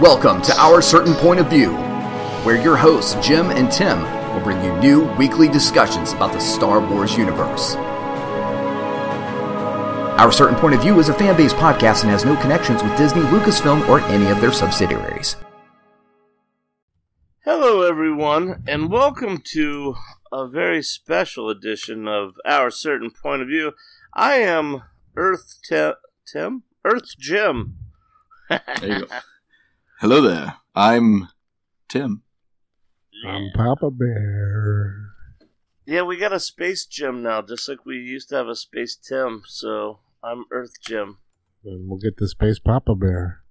Welcome to Our Certain Point of View, where your hosts, Jim and Tim, will bring you new weekly discussions about the Star Wars universe. Our Certain Point of View is a fan based podcast and has no connections with Disney, Lucasfilm, or any of their subsidiaries. Hello, everyone, and welcome to a very special edition of Our Certain Point of View. I am Earth Te- Tim? Earth Jim. There you go. Hello there. I'm Tim. I'm Papa Bear. Yeah, we got a Space Jim now, just like we used to have a Space Tim, so I'm Earth Jim. And we'll get the space Papa Bear.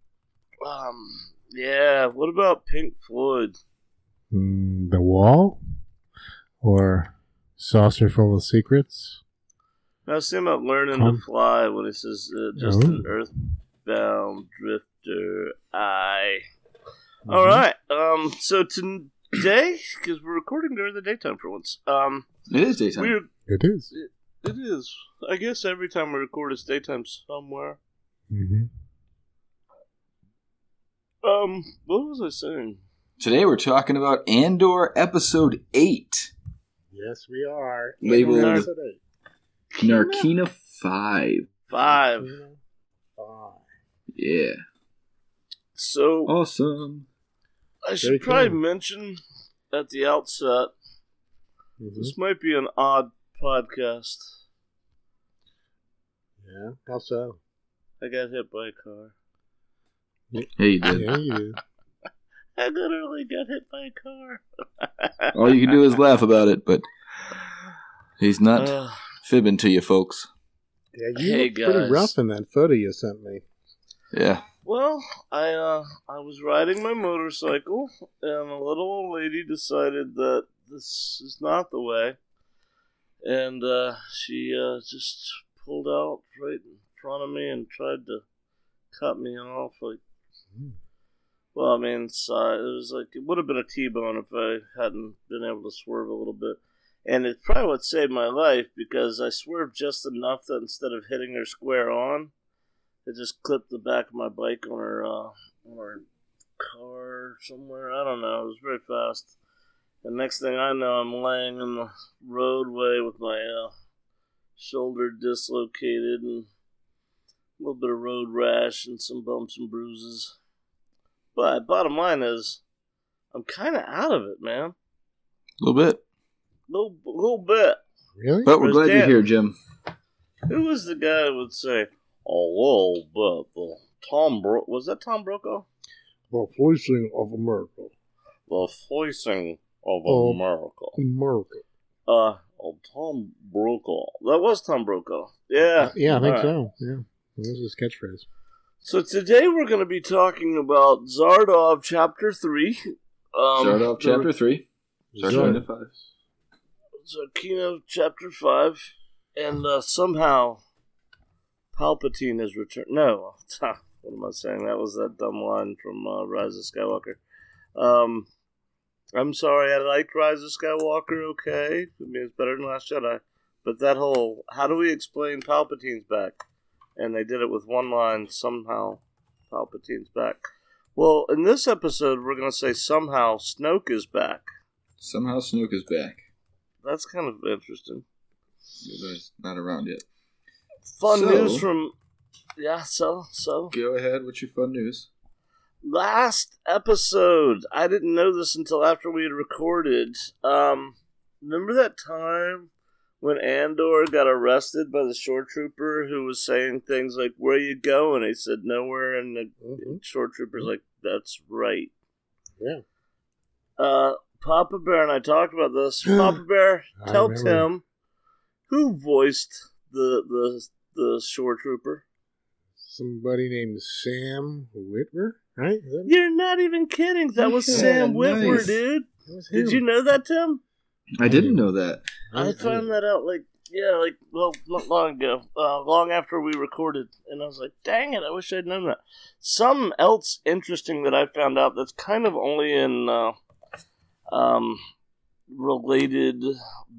Um, yeah, what about Pink Floyd? Mm, the wall? Or Saucerful of Secrets? Now, see about learning Com- to fly when it says uh, just an Oh. Earthbound drifter. I. Mm-hmm. All right. Um. So today, because we're recording during the daytime for once. Um. It is daytime. We're. It is. It is. I guess every time we record, it's daytime somewhere. Mm-hmm. Um. What was I saying? Today we're talking about Andor Episode 8, Yes, we are. Labeled- Episode. Narkina 5. Five. Five. Yeah. So Awesome. I Very should probably cool. mention at the outset Mhm. this might be an odd podcast. Yeah. How so? I got hit by a car. Hey, you did. Yeah, you do. I literally got hit by a car. All you can do is laugh about it, but he's not Ugh. fibbing to you, folks. Yeah, you Hey, look pretty rough in that photo you sent me. Yeah. well, I uh, I was riding my motorcycle, and a little old lady decided that this is not the way, and uh, she uh, just pulled out right in front of me and tried to cut me off. Like, well, I mean, it was like it would have been a T-bone if I hadn't been able to swerve a little bit. And it's probably what saved my life because I swerved just enough that instead of hitting her square on, it just clipped the back of my bike on her uh, on her car somewhere. I don't know. It was very fast. And next thing I know, I'm laying in the roadway with my uh, shoulder dislocated and a little bit of road rash and some bumps and bruises. But bottom line is, I'm kind of out of it, man. A little bit. Little, little bit. Really? But we're Where's glad you're here, Jim. Who was the guy who would say, "Oh, well, but the Tom Bro was that Tom Brokaw? the fleecing of America. The voicing of. America." America. Uh, oh, Tom Brokaw. That was Tom Brokaw. Yeah. Yeah, I think All right. so. Yeah. That was his catchphrase. So today we're going to be talking about Zardov Chapter Three. Um, Start off the- Chapter 3. Start Zard. Chapter 5. Zarkino Chapter Five, and uh, somehow Palpatine has returned. No, what am I saying? That was that dumb line from uh, Rise of Skywalker. Um, I'm sorry, I liked Rise of Skywalker. Okay, I mean it's better than Last Jedi, but that whole how do we explain Palpatine's back? And they did it with one line. Somehow, Palpatine's back. Well, in this episode, we're gonna say somehow Snoke is back. Somehow Snoke is back. That's kind of interesting. He's not around yet. Fun So- news from yeah. So so Go ahead. What's your fun news? last episode, I didn't know this until after we had recorded. Um, remember that time when Andor got arrested by the shore trooper who was saying things like "Where you going?" He said nowhere, and the Mhm. shore trooper's like, "That's right." Yeah. Uh, Papa Bear and I talked about this. Papa Bear, tell. Tim who voiced the the the shore trooper. Somebody named Sam Witwer, right? That- You're not even kidding. That was Yeah, Sam Witwer, nice. dude. that was Did you know that, Tim? I didn't know that. I found that out like yeah, like well, not long ago, uh, long after we recorded, and I was like, "Dang it! I wish I'd known that." Some else interesting that I found out that's kind of only in uh, um, related,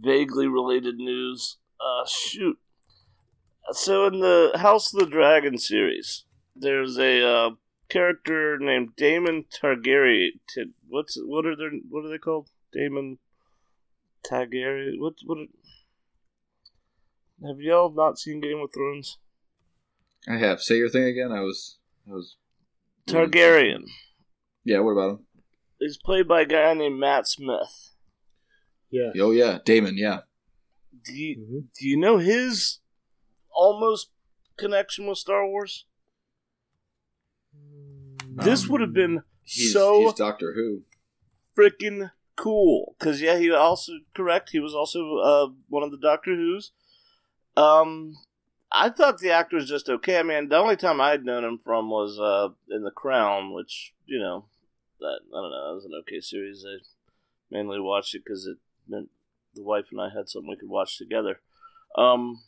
vaguely related news. Uh, shoot. So in the House of the Dragon series, there's a uh, character named Daemon Targaryen. What's what are their what are they called? Daemon Targaryen. What what? Are, have y'all not seen Game of Thrones? I have. Say your thing again. I was. I was. Targaryen. Yeah. What about him? He's played by a guy named Matt Smith. Yeah. Oh yeah, Daemon. Yeah. Do you hmm do you know his almost connection with Star Wars? This would have been He's, so he's Doctor Who. freaking cool. Because yeah, he also correct. He was also uh, one of the Doctor Who's. Um, I thought the actor was just okay. I mean, the only time I'd known him from was uh, in The Crown, which you know, that I don't know, it was an okay series. I mainly watched it because it meant the wife and I had something we could watch together. Um,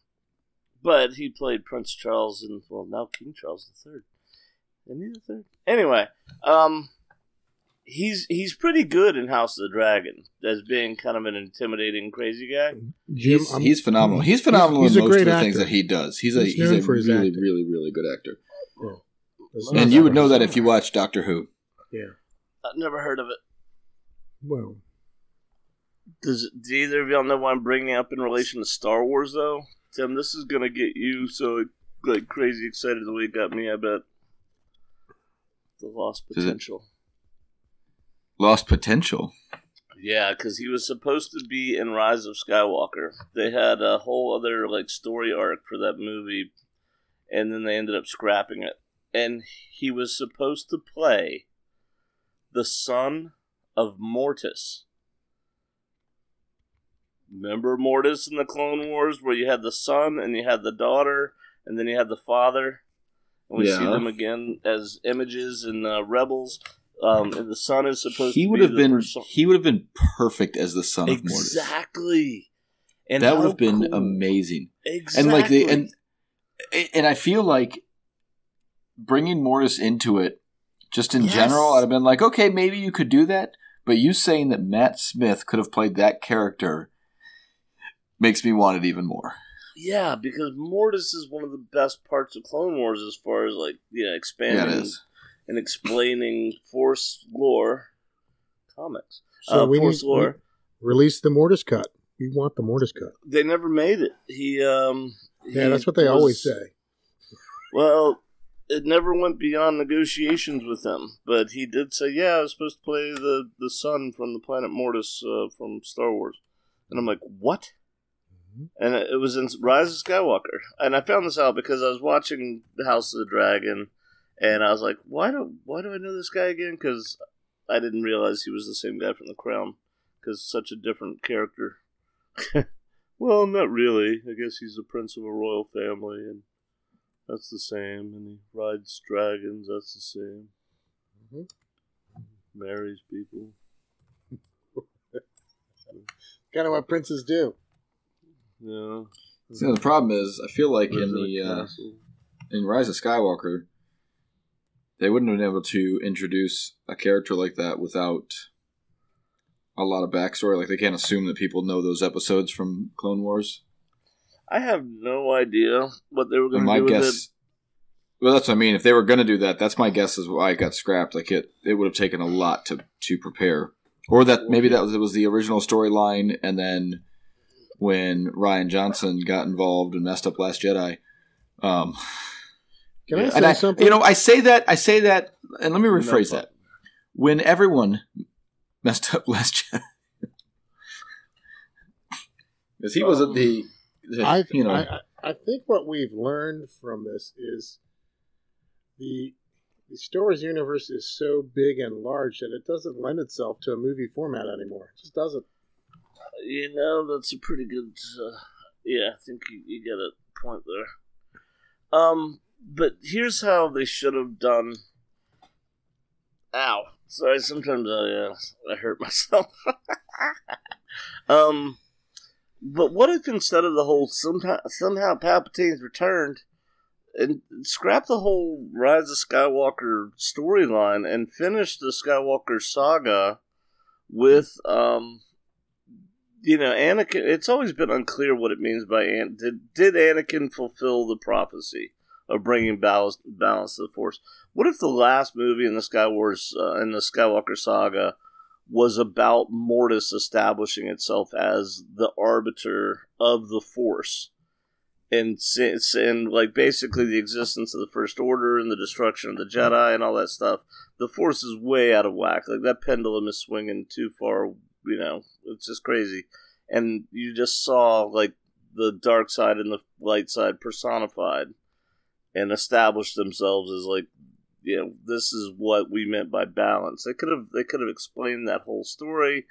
but he played Prince Charles and well, now King Charles the Third. Isn't he the third? Anyway, um, he's he's pretty good in House of the Dragon as being kind of an intimidating, crazy guy. Jim, He's, he's phenomenal. He's phenomenal he's in most of great the things that he does. He's a He's he's, a for his really, really, really good actor. That's And And you would know that if you watched Doctor Who. Yeah. I've never heard of it. Well, Does do either of y'all know what I'm bringing up in relation to Star Wars though? Tim, this is gonna get you so like crazy excited the way it got me. I bet the lost potential. Lost Potential. Yeah, because he was supposed to be in Rise of Skywalker. They had a whole other like story arc for that movie, and then they ended up scrapping it. And he was supposed to play the son of Mortis. Remember Mortis in the Clone Wars, where you had the son and you had the daughter, and then you had the father, and we see them again as images in uh, Rebels. Um, and the son is supposed He to would be have the been person- he would have been perfect as the son of Mortis. Exactly. And that would have been cool. amazing. Exactly. And like the and and I feel like bringing Mortis into it, just in Yes. general, I'd have been like, okay, maybe you could do that. But you saying that Matt Smith could have played that character makes me want it even more. yeah, because Mortis is one of the best parts of Clone Wars as far as like yeah Yeah, expanding it is. and explaining Force lore comics. so uh, we Force need lore. release the Mortis cut. We want the Mortis cut. They never made it. He um. Yeah, he that's what they was- always say. Well, it never went beyond negotiations with him, but he did say, "Yeah, I was supposed to play the the son from the planet Mortis uh, from Star Wars," and I'm like, "What?" Mhm. And it was in Rise of Skywalker, and I found this out because I was watching The House of the Dragon, and I was like, "Why do why do I know this guy again?" Because I didn't realize he was the same guy from The Crown, because such a different character. well, not really. I guess he's the prince of a royal family, and that's the same. And he rides dragons. That's the same. Mhm. Marries people. Kind of what princes do. Yeah. See, the problem is, I feel like Lives in the uh, in Rise of Skywalker, they wouldn't have been able to introduce a character like that without a lot of backstory. Like they can't assume that people know those episodes from Clone Wars. I have no idea what they were going to do with guess, well, that's what I mean. If they were going to do that, that's my guess is why it got scrapped. Like it, it would have taken a lot to to prepare, or that maybe that was, it was the original storyline, and then when Rian Johnson got involved and messed up Last Jedi. Um, Can I say I, something? you know, I say that, I say that, and let me rephrase problem. that. When everyone messed up Last Jedi, because he wasn't the, the I, you know, I, I- I think what we've learned from this is the the Star Wars universe is so big and large that it doesn't lend itself to a movie format anymore. It just doesn't. You know, that's a pretty good. Uh, yeah, I think you, you get a point there. Um, but here's how they should have done. Ow! Sorry, sometimes I uh, I hurt myself. um, but what if instead of the whole somehow somehow Palpatine's returned, and scrap the whole Rise of Skywalker storyline and finish the Skywalker saga with um you know, Anakin. It's always been unclear what it means by An- did did Anakin fulfill the prophecy of bringing balance balance to the Force. What if the last movie in the Sky Wars uh, in the Skywalker saga was about Mortis establishing itself as the arbiter of the Force? And, since and like basically the existence of the First Order and the destruction of the Jedi and all that stuff, the Force is way out of whack. Like that pendulum is swinging too far. You know, it's just crazy. And you just saw like the dark side and the light side personified and established themselves as like you know this is what we meant by balance. They could have they could have explained that whole story.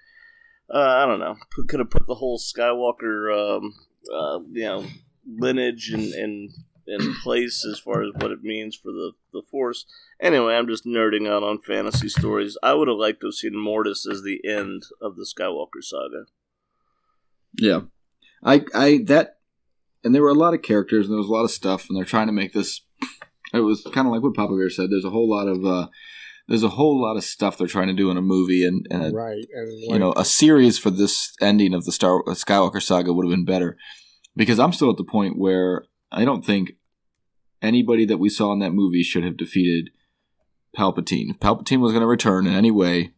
Uh, i don't know. Could have put the whole skywalker um, uh, you know lineage and, in in place as far as what it means for the the force. Anyway i'm just nerding out on fantasy stories. I would have liked to have seen mortis as the end of the skywalker saga. Yeah. I I that and there were a lot of characters and there was a lot of stuff and they're trying to make this it was kind of like what Papa Bear said there's a whole lot of uh there's a whole lot of stuff they're trying to do in a movie and, and a, right and you know a series for this ending of the Star Skywalker saga would have been better. Because I'm still at the point where I don't think anybody that we saw in that movie should have defeated Palpatine. If Palpatine was going to return in any way,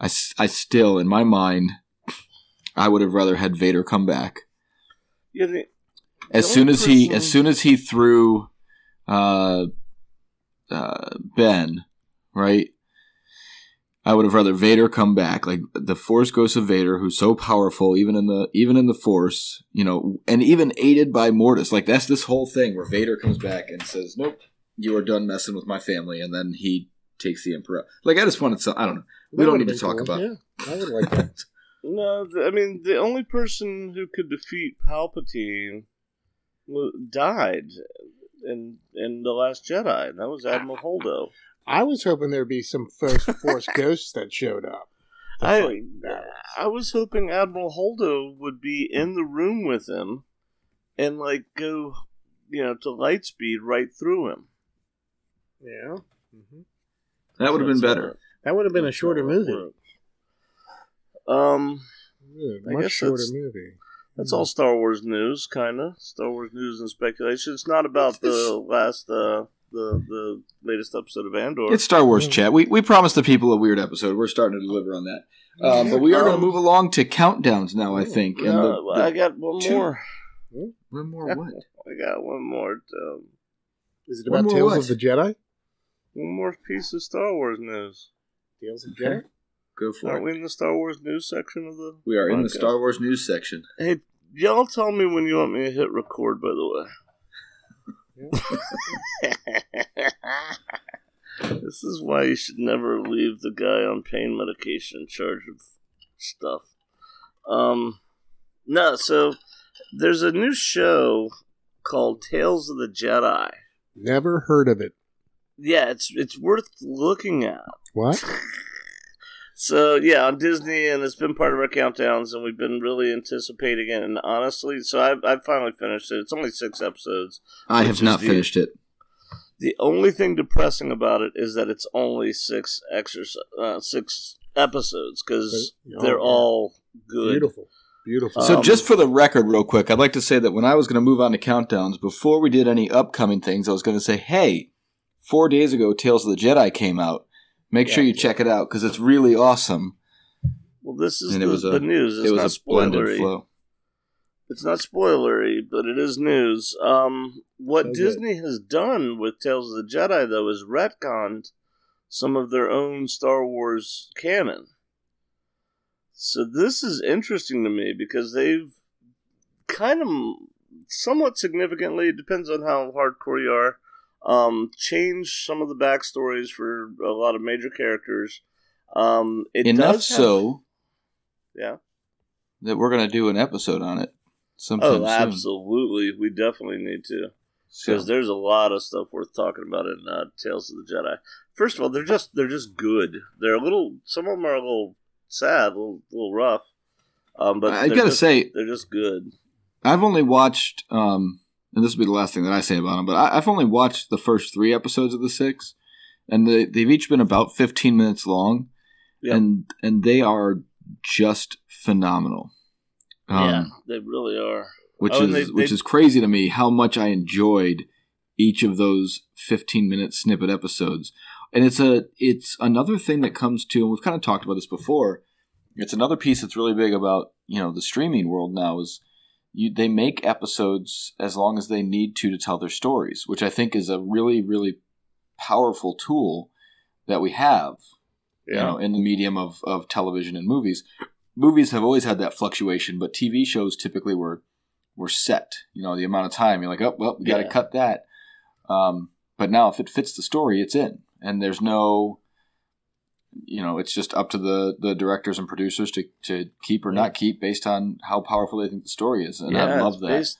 I, I still, in my mind, I would have rather had Vader come back. Yeah, the, as soon as he, as soon as he threw uh, uh, Ben, right? I would have rather Vader come back, like the Force Ghost of Vader, who's so powerful, even in the even in the Force, you know, and even aided by Mortis. Like that's this whole thing where Vader comes back and says, "Nope, you are done messing with my family," and then he takes the Emperor. Like I just wanted some. I don't know. We That don't need to talk cool. about. Yeah, I would like that. No, I mean the only person who could defeat Palpatine died in in the Last Jedi, and that was Admiral Holdo. I was hoping there'd be some Force, force ghosts that showed up. I. I was hoping Admiral Holdo would be in the room with him, and like go, you know, to light speed right through him. Yeah. hmm That would have been That's better. That would have been a shorter movie. works. Um, Yeah, I much guess shorter that's- movie. that's all Star Wars news, kind of Star Wars news and speculation. It's not about the last, uh, the the latest episode of Andor. It's Star Wars chat. We we promised the people a weird episode. We're starting to deliver on that. Uh, but we are going to Um, move along to countdowns now. I think. And Uh, the- the- I got one two- more. one more what? I got one more. Um, Is it about more Tales what? of the Jedi? one more piece of Star Wars news. Tales of Jedi? Go for Aren't it. we in the Star Wars news section of the? We are in the? Star Wars news section. Hey, y'all tell me when you want me to hit record. By the way. This is why you should never leave the guy on pain medication in charge of stuff. Um, no, so there's a new show called Tales of the Jedi. Never heard of it. Yeah, it's it's worth looking at. What? So yeah, on Disney, and it's been part of our countdowns, and we've been really anticipating it. And honestly, so I've, I've finally finished it. It's only six episodes. I have not the- finished it. The only thing depressing about it is that it's only six exercise, uh, six episodes because oh, they're yeah. all good. Beautiful. Beautiful. So, Um, just for the record, real quick, I'd like to say that when I was going to move on to countdowns, before we did any upcoming things, I was going to say, hey, four days ago, Tales of the Jedi came out. Make sure Yeah. you check it out because it's really awesome. Well, this is And it the, was a- the news. It's it not was a blended spoilery. flow. It's not spoilery, but it is news. Um, what So good. Disney has done with Tales of the Jedi, though, is retconned some of their own Star Wars canon. So this is interesting to me because they've kind of somewhat significantly, it depends on how hardcore you are, um, changed some of the backstories for a lot of major characters. Um, it Enough does have- so yeah. that we're going to do an episode on it sometime Oh, soon. absolutely. We definitely need to. So, because there's a lot of stuff worth talking about in uh, Tales of the Jedi. First of all, they're just they're just good. They're a little. Some of them are a little sad, a little, little rough. Um, but I got to just- say, they're just good. I've only watched, um, and this will be the last thing that I say about them, but I, I've only watched the first three episodes of the six, and they, they've each been about 15 minutes long, Yep. and and they are just phenomenal. Um, yeah, they really are. which Oh, is they- which they- is crazy to me how much I enjoyed each of those 15 minute snippet episodes. And it's a it's another thing that comes to and we've kind of talked about this before. It's another piece that's really big about, you know, the streaming world now is you, they make episodes as long as they need to to tell their stories, which I think is a really really powerful tool that we have Yeah. you know, in the medium of, of television and movies. Movies have always had that fluctuation, but TV shows typically were were set. You know, the amount of time you're like, oh, well, we got to Yeah. cut that. Um, but now, if it fits the story, it's in, and there's no, you know, it's just up to the the directors and producers to to keep or not keep based on how powerful they think the story is, and I love that. Based,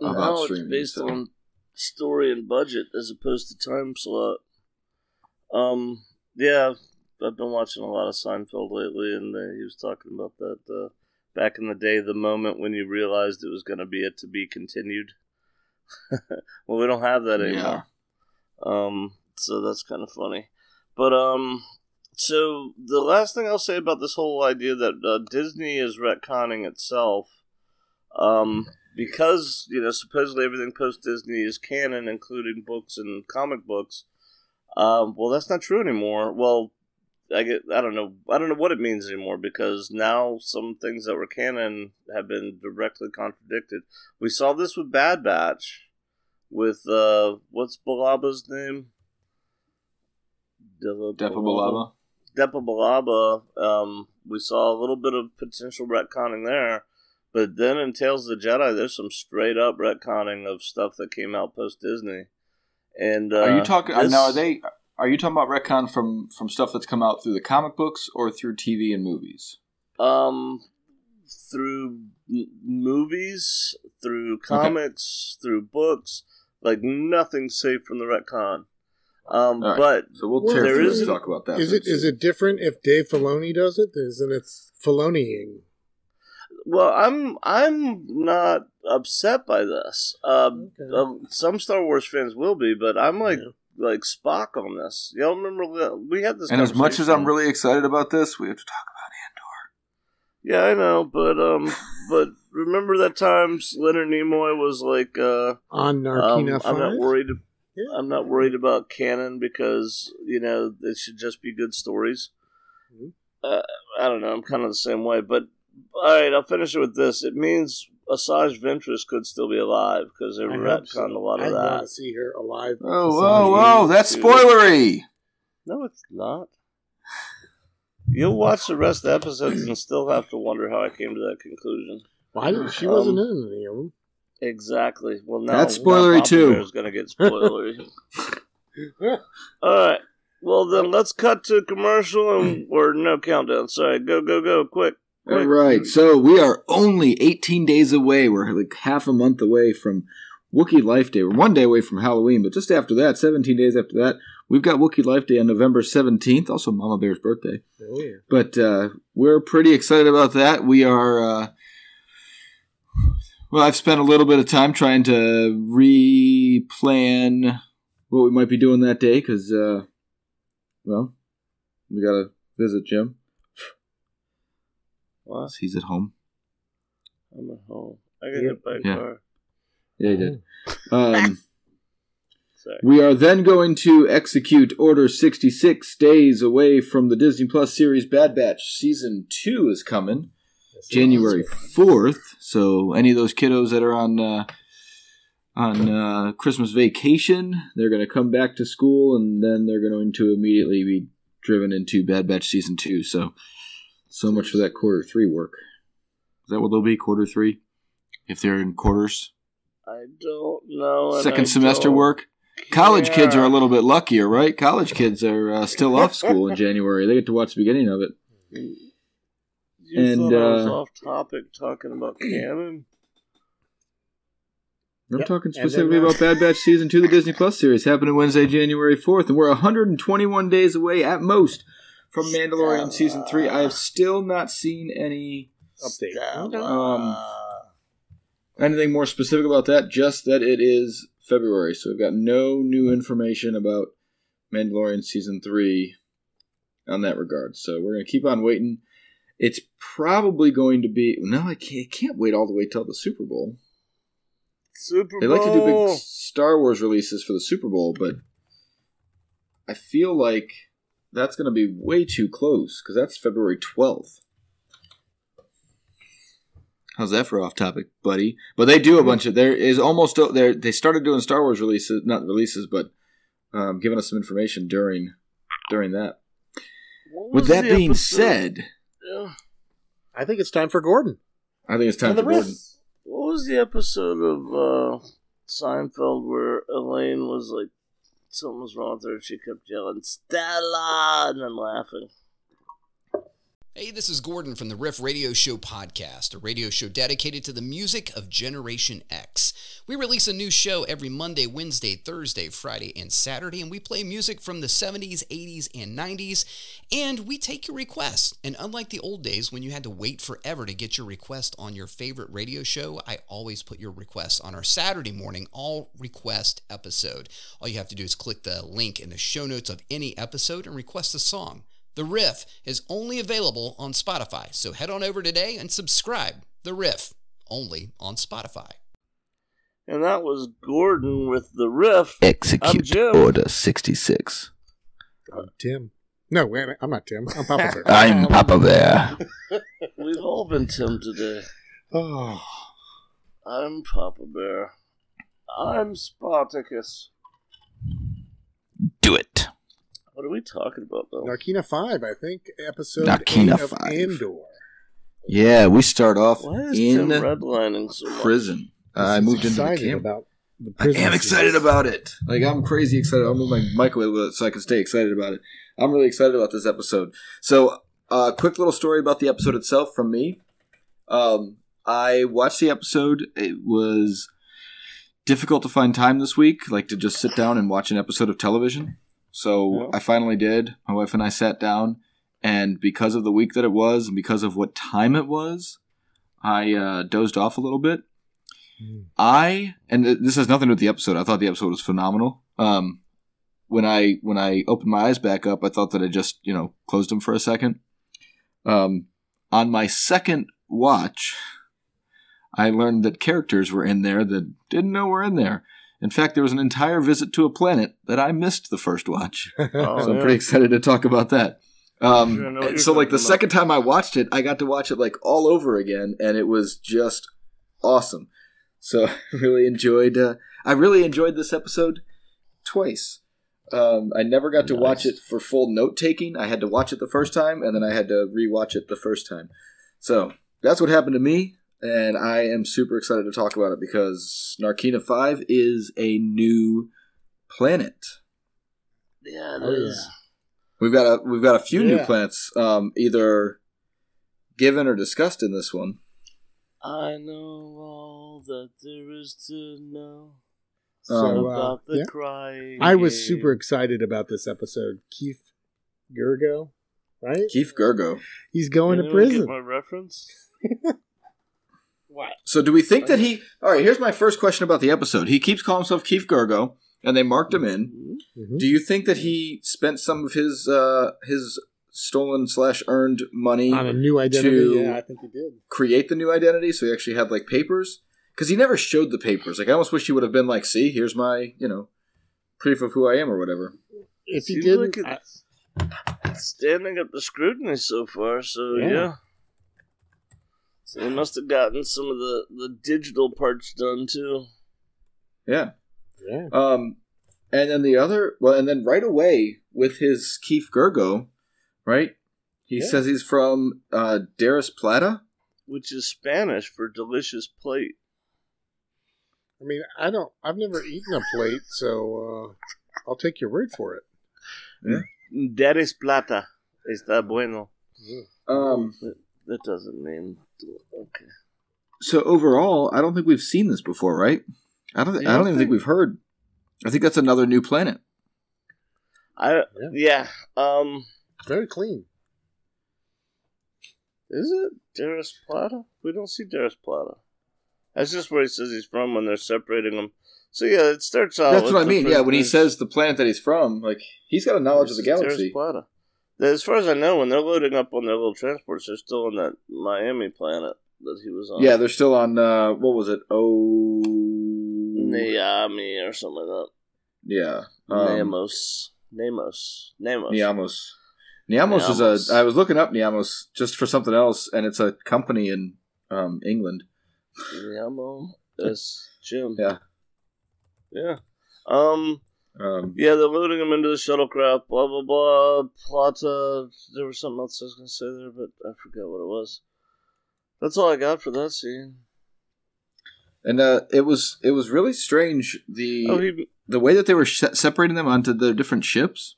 about streaming, based so. on story and budget as opposed to time slot. Um, yeah, I've, I've been watching a lot of Seinfeld lately, and uh, he was talking about that uh, back in the day, the moment when you realized it was going to be a to be continued. well, we don't have that anymore. Um, so that's kind of funny. But um, so the last thing I'll say about this whole idea that uh, Disney is retconning itself, um, because you know supposedly everything post Disney is canon, including books and comic books. Um, well, that's not true anymore. Well, I get I don't know I don't know what it means anymore because now some things that were canon have been directly contradicted. We saw this with Bad Batch, with uh, what's Billaba's name? Depa Billaba. Depa Billaba, um, we saw a little bit of potential retconning there, but then in Tales of the Jedi, there's some straight up retconning of stuff that came out post Disney. And uh, Are you talking this- now? Are they? Are you talking about retcon from from stuff that's come out through the comic books or through TV and movies? um through m- movies, through comics, through books? Like nothing safe from the retcon. Um, All right. but So we'll Well, tear there through is and an- talk about that. Is it is it different if Dave Filoni does it? Isn't it Filoniing? Well, I'm I'm not upset by this. Uh, Okay. uh, some Star Wars fans will be, but I'm like Yeah. like Spock on this. Y'all remember we had this? And as much as I'm really excited about this, we have to talk about Andor. yeah, I know, but um, but remember that times Leonard Nimoy was like, uh, On um, I'm not 5? worried. Yeah. I'm not worried about canon because you know it should just be good stories. Mhm. Uh, I don't know. I'm kind of the same way, but all right. I'll finish it with this. It means Asajj Ventress could still be alive because they I hope retconned so. a lot of I want that. to see her alive. Oh, Asajj whoa, whoa! That's Dude. spoilery. No, it's not. You'll watch the rest of the episodes and still have to wonder how I came to that conclusion. Why didn't she wasn't Um, in any of them? Exactly. Well, now That's spoilery, too. Is going to get spoilery. All right. Well, then let's cut to commercial and or no countdown. Sorry. Go go go quick. All quick. right, so we are only 18 days away. We're like half a month away from Wookiee Life Day. We're one day away from Halloween, but just after that, 17 days after that, we've got Wookiee Life Day on November 17th, also Mama Bear's birthday. Oh yeah. But uh, we're pretty excited about that. We are. Uh, well, I've spent a little bit of time trying to re-plan what we might be doing that day because, uh, well, we got to visit Jim. What? He's at home. I'm at home. I got Yep. hit by a Yeah. car. Yeah, he did. Um, Sorry. we are then going to execute Order 66 days away from the Disney Plus series Bad Batch. Season 2 is coming. January fourth. So any of those kiddos that are on uh, on uh, Christmas vacation, they're going to come back to school, and then they're going to immediately be driven into Bad Batch season two. So so much for that quarter three work. Is that what they'll be? Quarter three, if they're in quarters. I don't know. Second semester work. College kids are a little bit luckier, right? College kids are uh, still off school in January. They get to watch the beginning of it. You and, thought I was uh, off topic talking about canon. I'm Yep. talking And then, specifically uh, about Bad Batch Season 2, the Disney Plus series, happening Wednesday, January 4th, and we're 121 days away at most from Mandalorian Season 3. I have still not seen any update. Um, anything more specific about that, just that it is February, so we've got no new information about Mandalorian Season 3 on that regard. So we're going to keep on waiting. It's probably going to be. No, I can't, I can't wait all the way till the Super Bowl. Super Bowl. They like to do big Star Wars releases for the Super Bowl, but I feel like that's going to be way too close because that's February 12th. How's that for off topic, buddy? But they do a bunch of there is almost there. They started doing Star Wars releases, not releases, but um, giving us some information during during that. With that being episode? said. I think it's time for Gordon. I think it's time And the for riff. Gordon. What was the episode of uh, Seinfeld where Elaine was like, something was wrong with her, and she kept yelling, Stella, and then laughing? Hey, this is Gordon from the Riff Radio Show podcast, a radio show dedicated to the music of Generation X. We release a new show every Monday, Wednesday, Thursday, Friday, and Saturday, and we play music from the 70s, 80s, and 90s, and we take your requests. And unlike the old days when you had to wait forever to get your request on your favorite radio show, I always put your requests on our Saturday morning all request episode. All you have to do is click the link in the show notes of any episode and request a song. The Riff is only available on Spotify, so head on over today and subscribe. The Riff, only on Spotify. And that was Gordon with the riff. Execute I'm Jim. Order 66. I'm Tim. No, wait. I'm not Tim. I'm Papa Bear. I'm Papa Bear. We've all been Tim today. Oh, I'm Papa Bear. I'm Spartacus. Do it. What are we talking about, though? Narkina 5, I think. Episode Narkina 8 of 5. Andor. Yeah, we start off Why is in Tim redlining so much? prison. I moved into the camp. about the I am excited scenes. about it. Like I'm crazy excited. I'll move my mic away a little bit so I can stay excited about it. I'm really excited about this episode. So, a uh, quick little story about the episode itself from me. Um, I watched the episode. It was difficult to find time this week, like to just sit down and watch an episode of television. So Yeah. I finally did. My wife and I sat down, and because of the week that it was, and because of what time it was, I uh, dozed off a little bit. Mm. I and th- this has nothing to do with the episode. I thought the episode was phenomenal. Um, when I when I opened my eyes back up, I thought that I just you know closed them for a second. Um, on my second watch, I learned that characters were in there that didn't know were in there. In fact, there was an entire visit to a planet that I missed the first watch. Oh, so I'm yeah. pretty excited to talk about that. Um, know so like the about. second time I watched it, I got to watch it like all over again, and it was just awesome. So I really enjoyed. Uh, I really enjoyed this episode twice. Um, I never got to watch it for full note taking. I had to watch it the first time, and then I had to rewatch it the first time. So that's what happened to me, and I am super excited to talk about it because Narkina Five is a new planet. Yeah, it Oh, is. We've got a we've got a few new planets, um, either given or discussed in this one. I know all that there is to know So, Um, uh, about the yeah. crying. I was super excited about this episode. Keef Girgo, right? Keef Girgo. He's going to Anyone get prison. my reference? What? So, do we think that he? All right. Here's my first question about the episode. He keeps calling himself Keef Girgo, and they marked him in. Mhm. Mhm. Do you think that he spent some of his uh, his stolen slash earned money On a new identity? to- yeah, I think he did. create the new identity? So he actually had like papers because he never showed the papers. Like I almost wish he would have been like, "See, here's my you know proof of who I am" or whatever. If he didn't, like I- standing up to scrutiny so far. So Yeah. yeah. So they must have gotten some of the the digital parts done too. Yeah. yeah. Um, and then the other, well, and then right away with his Keef Girgo, right? He Yeah. says he's from uh, Daris Plata. which is Spanish for delicious plate. I mean, I don't. I've never eaten a plate, so uh, I'll take your word for it. That is plata. Está bueno. Um, That doesn't mean okay. so overall, I don't think we've seen this before, right? I don't. You I don't don't even think think? we've heard. I think that's another new planet. I Yeah. yeah. Um, Very clean. is it Daris Plata? We don't see Daris Plata. That's just where he says he's from when they're separating him. So yeah, it starts out. that's with what I mean. Yeah, when he says the planet that he's from, like he's got a knowledge of the galaxy. Daris Plata. As far as I know, when they're loading up on their little transports, they're still on that Miami planet that he was on. Yeah, they're still on. Uh, what was it? Oh, Niami or something like that. yeah. Um, Namos. Namos. Namos. Niamos. Niamos is a. I was looking up Niamos just for something else, and it's a company in um, England. Niamo. That's Jim. Yeah. Yeah. Um. Um, Yeah, they're loading him into the shuttlecraft. Blah blah blah. Plata. There was something else I was gonna say there, but I forgot what it was. That's all I got for that scene. and uh, it was it was really strange the Oh, he. the way that they were se- separating them onto the different ships.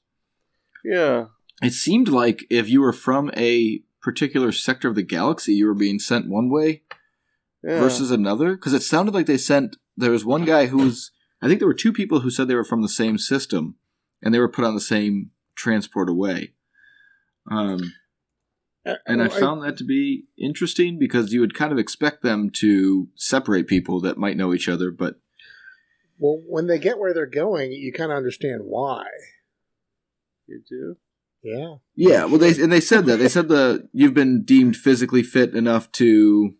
Yeah. It seemed like if you were from a particular sector of the galaxy, you were being sent one way Yeah. versus another. Because it sounded like they sent. There was one guy who was. I think there were two people who said they were from the same system, and they were put on the same transport away. Um, and I found that to be interesting because you would kind of expect them to separate people that might know each other, but well, when they get where they're going, you kind of understand why. You do. Yeah. yeah, well, they and they said that they said the you've been deemed physically fit enough to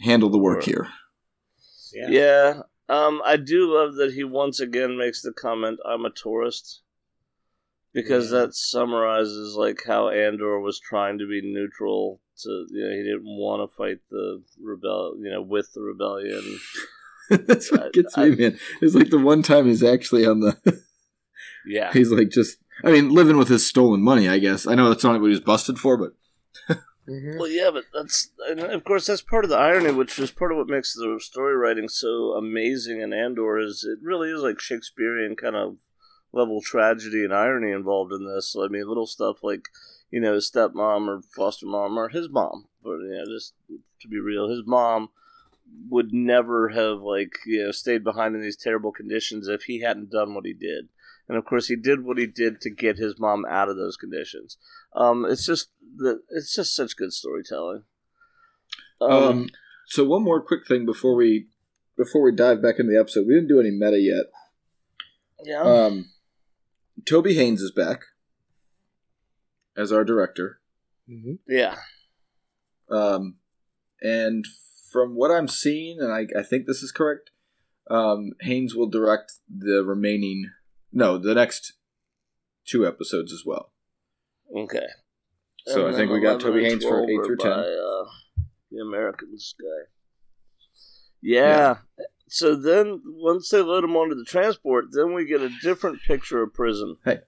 handle the work here. Yeah. Yeah. Um, I do love that he once again makes the comment, "I'm a tourist," because Yeah. that summarizes like how Andor was trying to be neutral. To you know, he didn't want to fight the rebel, you know, with the rebellion. That's I- what gets I- me, man. It's like the one time he's actually on the. Yeah, he's like just. I mean, living with his stolen money. I guess I know that's not what he was busted for, but Mhm. Well, yeah, but that's of course that's part of the irony, which is part of what makes the story writing so amazing in Andor. Is it really is like Shakespearean kind of level tragedy and irony involved in this. I mean, little stuff like you know his stepmom or foster mom or his mom, but you know, just to be real, his mom would never have like you know stayed behind in these terrible conditions if he hadn't done what he did. And of course, he did what he did to get his mom out of those conditions. Um, it's just that it's just such good storytelling. Um, Um, so one more quick thing before we before we dive back into the episode, we didn't do any meta yet. yeah, Um, Toby Haynes is back as our director, Mhm. yeah, um, and from what I'm seeing, and I, I think this is correct, um, Haynes will direct the remaining no the next two episodes as well. okay. So And I think we got Toby Haynes for eight through by, ten. uh, the Americans guy. Yeah. So then, once they load him onto the transport, then we get a different picture of prison. Hey,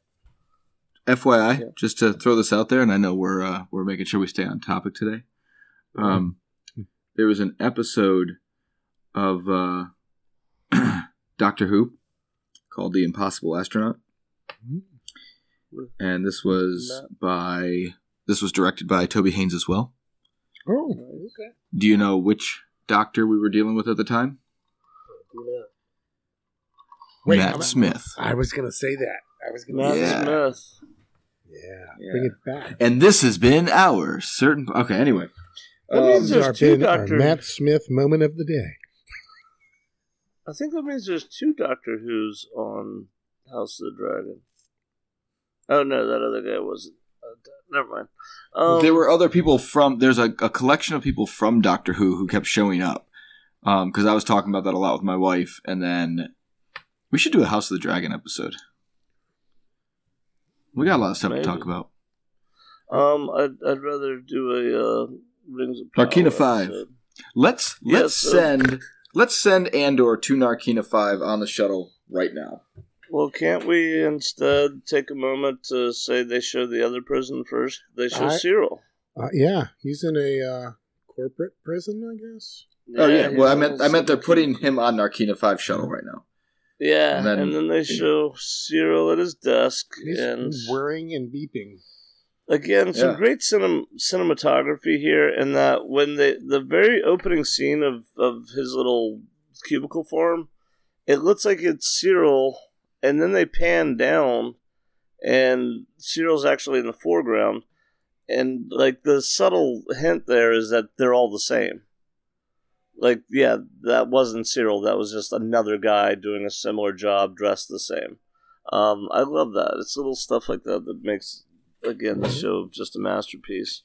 FYI, Yeah. just to throw this out there, and I know we're uh, we're making sure we stay on topic today. Um, there was an episode of uh, Doctor Who called "The Impossible Astronaut," and this was by this was directed by Toby Haynes as well. Oh, okay. Do you know which Doctor we were dealing with at the time? Do that. Wait, Matt I'm- Smith. I was going to say that. I was going to Matt say Yeah. Smith. Yeah. Yeah. Bring it back. And this has been our certain. Okay, anyway. Um, This there's has two been our Matt Smith moment of the day. I think that means there's two Doctor Who's on House of the Dragon. Oh no, that other guy wasn't. Uh, never mind. Um, there were other people from there's a, a collection of people from Doctor Who who kept showing up because I was talking about that a lot with my wife, and then we should do a House of the Dragon episode. We got a lot of stuff Maybe. to talk about. Um, I'd, I'd rather do a uh, Rings of Power. Narkina 5. episode. Let's let's so- send let's send Andor to Narkina Five on the shuttle right now. Well, can't we instead take a moment to say they show the other prison first? They show I- Syril. Uh, yeah, he's in a uh, corporate prison, I guess. oh yeah, well I meant I meant they're putting him on Narkina Five shuttle right now. Yeah, and and then- then, they show Syril at his desk, He's and whirring and beeping. Again some Yeah. great cinem- cinematography here. In that when they the very opening scene of of his little cubicle farm, it looks like it's Syril, and then they pan down, and Syril's actually in the foreground, and like the subtle hint there is that they're all the same. Like, yeah, that wasn't Syril. That was just another guy doing a similar job, dressed the same. Um, I love that. It's little stuff like that that makes, again, the show just a masterpiece.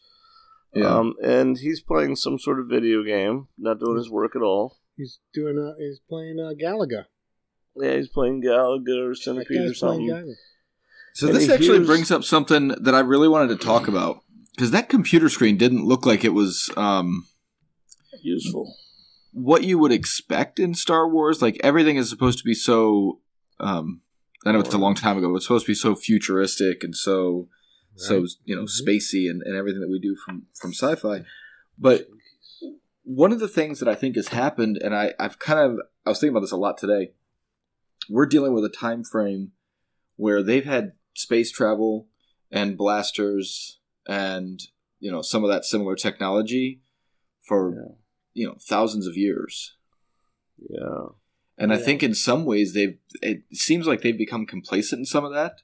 Yeah. Um, and he's playing some sort of video game, not doing his work at all. He's doing. Uh, he's playing uh, Galaga. Yeah, he's playing Galaga or Centipede guy's or something. So And this actually hears- brings up something that I really wanted to talk about because that computer screen didn't look like it was um, Useful. what you would expect in Star Wars. Like everything is supposed to be so. Um, I know it's a long time ago, but it's supposed to be so futuristic and so so Right. you know Mhm. spacey and, and everything that we do from from sci-fi. But one of the things that I think has happened, and I, I've kind of I was thinking about this a lot today. We're dealing with a time frame where they've had space travel and blasters and you know some of that similar technology for Yeah. you know thousands of years. Yeah. And I think in some ways they've it seems like they've become complacent in some of that.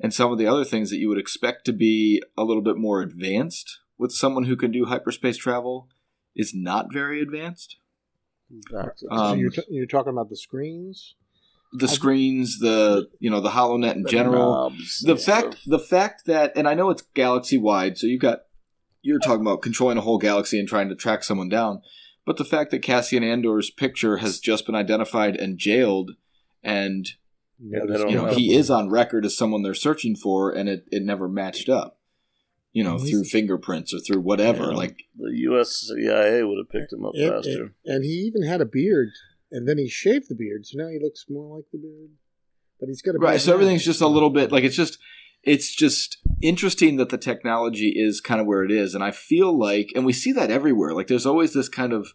And some of the other things that you would expect to be a little bit more advanced with someone who can do hyperspace travel is not very advanced. Back to so Um, you're, t- you're talking about the screens. The screens, the you know, the HoloNet in the general. knobs The and fact the fact that and I know it's galaxy wide, so you've got you're talking about controlling a whole galaxy and trying to track someone down. But the fact that Cassian Andor's picture has just been identified and jailed and Yeah, they don't you know, know. he is on record as someone they're searching for, and it, it never matched up. You know, He's- through fingerprints or through whatever. Yeah. Like, the U.S. CIA would have picked him up And, faster. and, and he even had a beard, and then he shaved the beard, so now he looks more like the beard. But he's got a right? beard So everything's just a little bit like it's just it's just interesting that the technology is kind of where it is, and I feel like, and we see that everywhere. Like, there's always this kind of,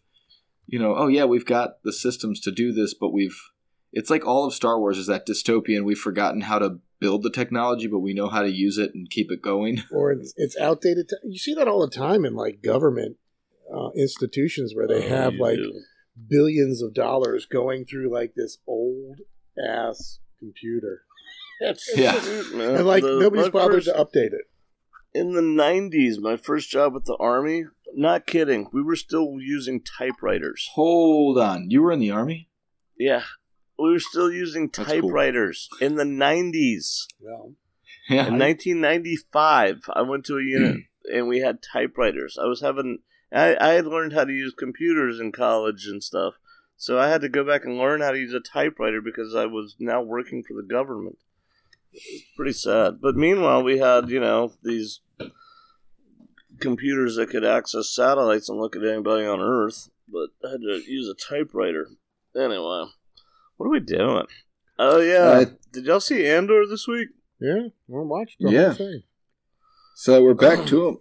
you know, oh yeah, we've got the systems to do this, but we've. It's like all of Star Wars is that dystopian. We've forgotten how to build the technology, but we know how to use it and keep it going. or it's, it's outdated. Te- you see that all the time in like government uh, institutions where they Oh, have like do. billions of dollars going through like this old ass computer, Yeah. Man, and like the- nobody's bothered first- to update it. in the 90s my first job with the army not kidding we were still using typewriters Hold on, you were in the army. yeah we were still using That's cool. typewriters in the 90s Well, Yeah, in 1995 i went to a unit mm. and we had typewriters. I was having I, I had learned how to use computers in college and stuff. So i had to go back and learn how to use a typewriter because i was now working for the government. It's pretty sad. But meanwhile we had you know these computers that could access satellites and look at anybody on earth but i had to use a typewriter. Anyway what are we doing oh yeah Uh, did y'all see andor this week yeah, we'll watch the Yeah. whole thing. So we're back to him,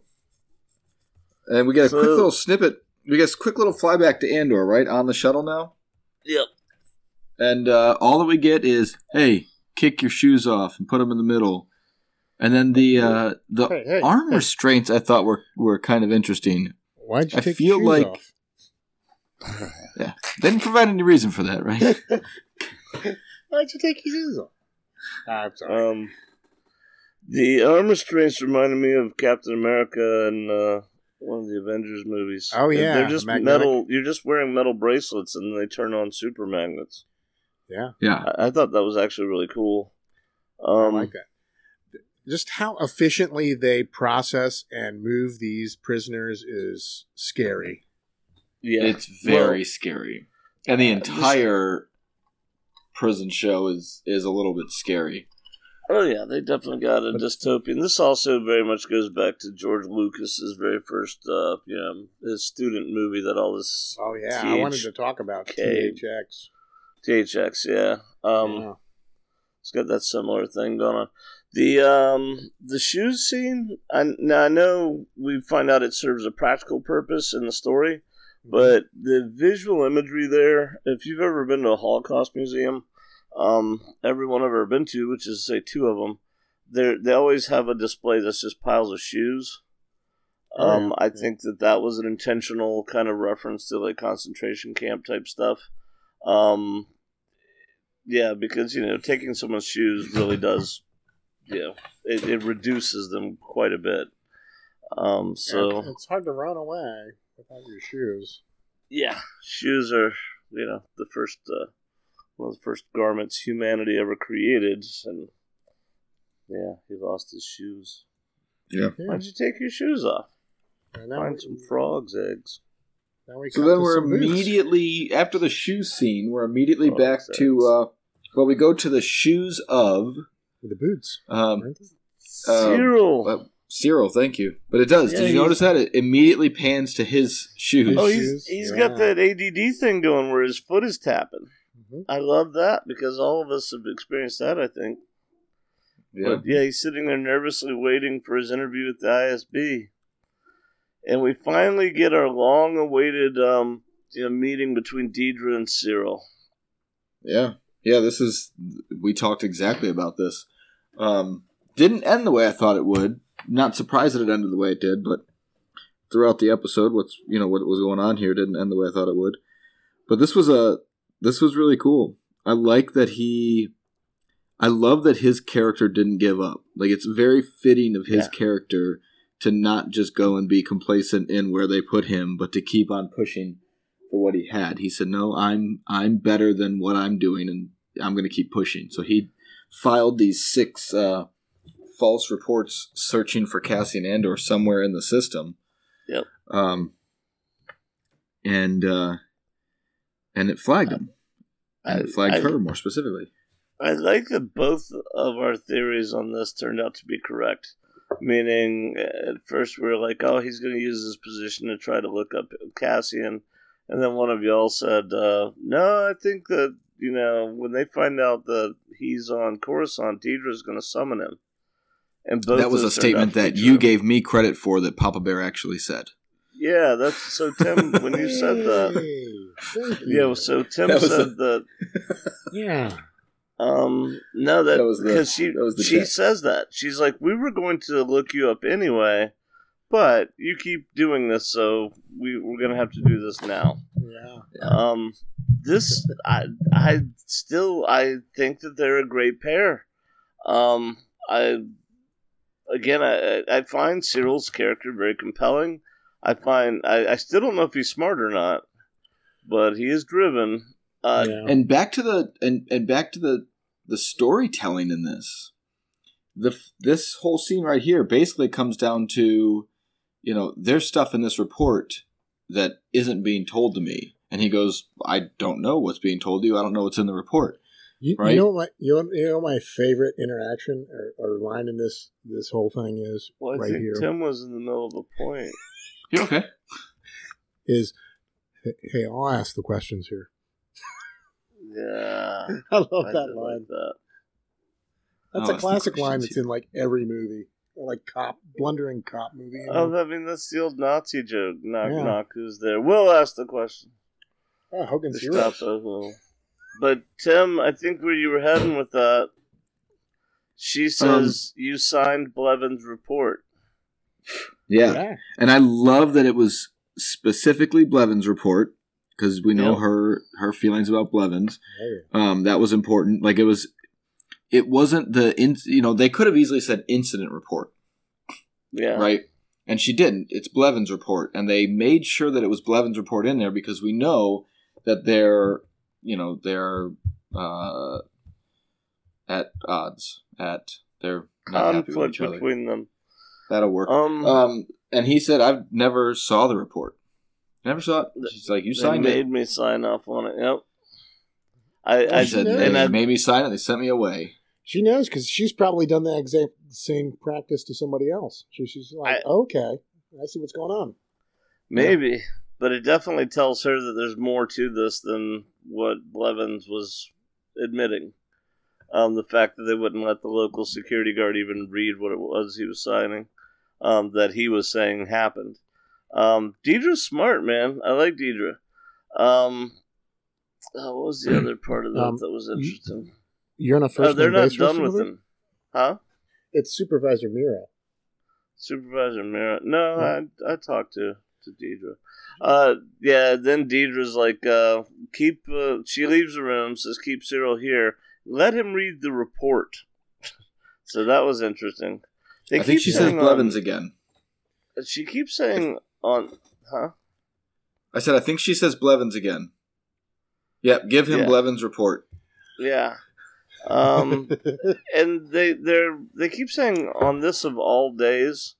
and we get a So- quick little snippet. We get a quick little flyback to Andor, right on the shuttle now, yep and uh, all that we get is, "Hey, kick your shoes off and put them in the middle." And then the uh, the Hey, hey, arm hey. restraints I thought were were kind of interesting. Why'd you I take feel your shoes like- off? They didn't provide any reason for that, right? Why'd you take your shoes off? Ah, I'm sorry. Um, the arm restraints reminded me of Captain America and uh, one of the Avengers movies. Oh, yeah, they're just magnetic. metal. You're just wearing metal bracelets, and they turn on super magnets. yeah, yeah, I, I thought that was actually really cool. Um, I like that. Just how efficiently they process and move these prisoners is scary. yeah, it's very Well, scary, and the uh, entire prison show is is a little bit scary. oh yeah, they definitely got a dystopian. This also very much goes back to George Lucas's very first, uh, you know, his student movie that all this Oh yeah, I wanted to talk about THK. THX. THX, yeah. Um, Yeah. It's got that similar thing going on. The um the shoes scene. I now I know we find out it serves a practical purpose in the story, but the visual imagery there. If you've ever been to a Holocaust museum, um, everyone I've ever been to, which is say two of them, they they always have a display that's just piles of shoes. Oh, Um. I think that that was an intentional kind of reference to like concentration camp type stuff. Um, yeah, because you know taking someone's shoes really does, you know, it, it reduces them quite a bit. Um, so it's hard to run away without your shoes. yeah, shoes are you know the first uh, one of the first garments humanity ever created, and yeah, he lost his shoes. Yeah. Yeah. Why'd you take your shoes off? And that Find was- some frogs' eggs. Now we So then we're some boots. immediately after the shoe scene. We're immediately Oh, back sorry. to uh, well, we go to the shoes of the boots. um, Right? Syril. uh, Syril. Thank you, but it does. Yeah, Did you notice that it immediately pans to his shoes? oh, His he's he's Yeah. got that ADD thing going where his foot is tapping. Mhm. I love that because all of us have experienced that. I think. yeah. But yeah, he's sitting there nervously waiting for his interview with the ISB. And we finally get our long awaited um, you know, meeting between Deidre and Syril. Yeah, yeah. This is we talked exactly about this. Um, didn't end the way I thought it would. Not surprised that it ended the way it did, but throughout the episode, what's you know what was going on here didn't end the way I thought it would. But this was a this was really cool. I like that he. I love that his character didn't give up. Like it's very fitting of his Yeah. character to not just go and be complacent in where they put him, but to keep on pushing for what he had. He said, "No, I'm I'm better than what I'm doing, and I'm going to keep pushing." So he filed these six uh, false reports searching for Cassian Andor somewhere in the system. Yep. Um, and uh, and it flagged him, and it flagged I- her more specifically. I like that both of our theories on this turned out to be correct. Meaning, at first we were like, "Oh, he's going to use his position to try to look up Cassian," and then one of y'all said, uh, "No, I think that you know when they find out that he's on Coruscant, Deidre's going to summon him." And both that was a those turned out statement that you true. gave me credit for that Papa Bear actually said. Yeah, that's so. Tim, when you said that, yeah, you. so Tim That said a- that yeah. Um, no, that, That was because she that was the she text. says that she's like, we were going to look you up anyway, but you keep doing this, so we we're gonna have to do this now. Yeah. Um, this I I still I think that they're a great pair. Um, I again I I find Syril's character very compelling. I find I, I still don't know if he's smart or not, but he is driven. Uh, yeah. and back to the and, and back to the the storytelling in this the this whole scene right here basically comes down to you know there's stuff in this report that isn't being told to me and he goes i don't know what's being told to you i don't know what's in the report You, right? you know what? You know, you know my favorite interaction or, or line in this this whole thing is Well, I right think here is Tim was in the middle of a point. you okay Is hey, I'll ask the questions here. Yeah, I love I that line. like that. That's I'll a classic line that's in like every movie, like cop blundering cop movie. you Oh, know? I mean that's the old Nazi joke. Knock Yeah. knock, who's there? We'll ask the question. oh, Hogan's Gestapo Heroes. who. But Tim, I think where you were heading with that, she says you signed Blevins' report. yeah. Yeah. and i love that it was specifically blevins report because we know Yeah. her her feelings about blevins um, that was important like it was it wasn't the in, you know they could have easily said incident report Yeah, right? And she didn't. It's Blevins' report, and they made sure that it was Blevins' report in there because we know that they're, you know, they're uh, at odds. At they're happy with conflict each other. between them. That'll work. Um, Um, and he said, "I've never saw the report. Never saw it." She's like, "You they signed made it." Made me sign off on it. Yep. I, I said, knows. and "They made me sign it. They sent me away." She knows because she's probably done the exact same practice to somebody else. She, she's like, I- okay, I see what's going on. Maybe, but it definitely tells her that there's more to this than what Blevins was admitting. Um, the fact that they wouldn't let the local security guard even read what it was he was signing, um, that he was saying happened. Um, Deidre's smart, man. I like Deidre. Um, oh, what was the other part of that Um, that was interesting? You're on a Oh, first. they're not done with him, huh? It's Supervisor Meero. Supervisor Meero. No, I I talked to to Deidre. Uh, yeah. Then Deidre's like, uh, keep. Uh, she leaves the room. Says, keep Syril here. Let him read the report. so that was interesting. They I think she says Blevins on- again. She keeps saying on, huh? I said, "I think she says Blevins again." Yep, give him Yeah. Blevins' report. Yeah. Um, and they they're they keep saying on this of all days.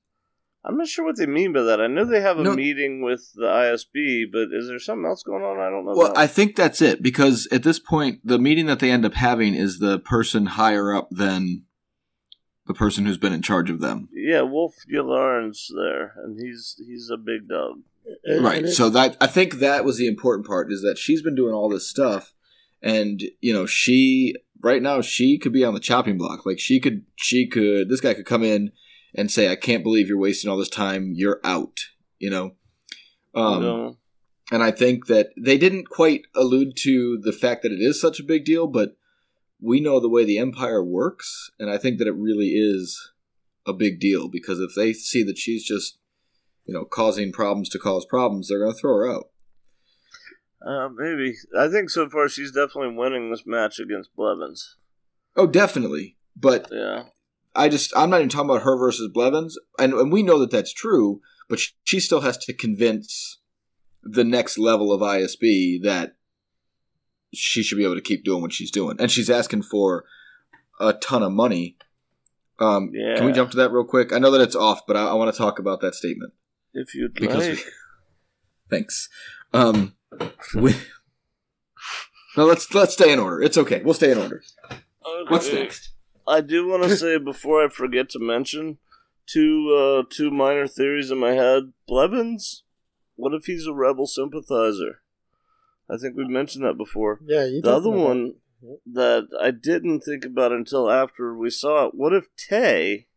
I'm not sure what they mean by that. I know they have a No. meeting with the ISB, but is there something else going on? I don't know. Well, about. I think that's it because at this point, the meeting that they end up having is the person higher up than the person who's been in charge of them. yeah, Wolf Yularen's there, and he's he's a big dog. And- right. and So that I think that was the important part is that she's been doing all this stuff, and you know she right now she could be on the chopping block. Like she could she could this guy could come in and say, "I can't believe you're wasting all this time. You're out." You know. Um, know? And I think that they didn't quite allude to the fact that it is such a big deal, but we know the way the Empire works, and I think that it really is a big deal because if they see that she's just, you know, causing problems to cause problems, they're going to throw her out. Uh, maybe. I think so far she's definitely winning this match against Blevins. Oh, definitely. But Yeah. I just, I'm not even talking about her versus Blevins, and, and we know that that's true, but she, she still has to convince the next level of ISB that she should be able to keep doing what she's doing. And she's asking for a ton of money. Um, Can we jump to that real quick? I know that it's off, but I, I want to talk about that statement. If you'd Because- like. Thanks. Um, we, no, let's let's stay in order. It's okay. We'll stay in order. Okay. What's next? I do want to say before I forget to mention two uh, two minor theories in my head. Blevins, what if he's a rebel sympathizer? I think we've mentioned that before. yeah, you The other one that I didn't think about until after we saw it. What if Tay,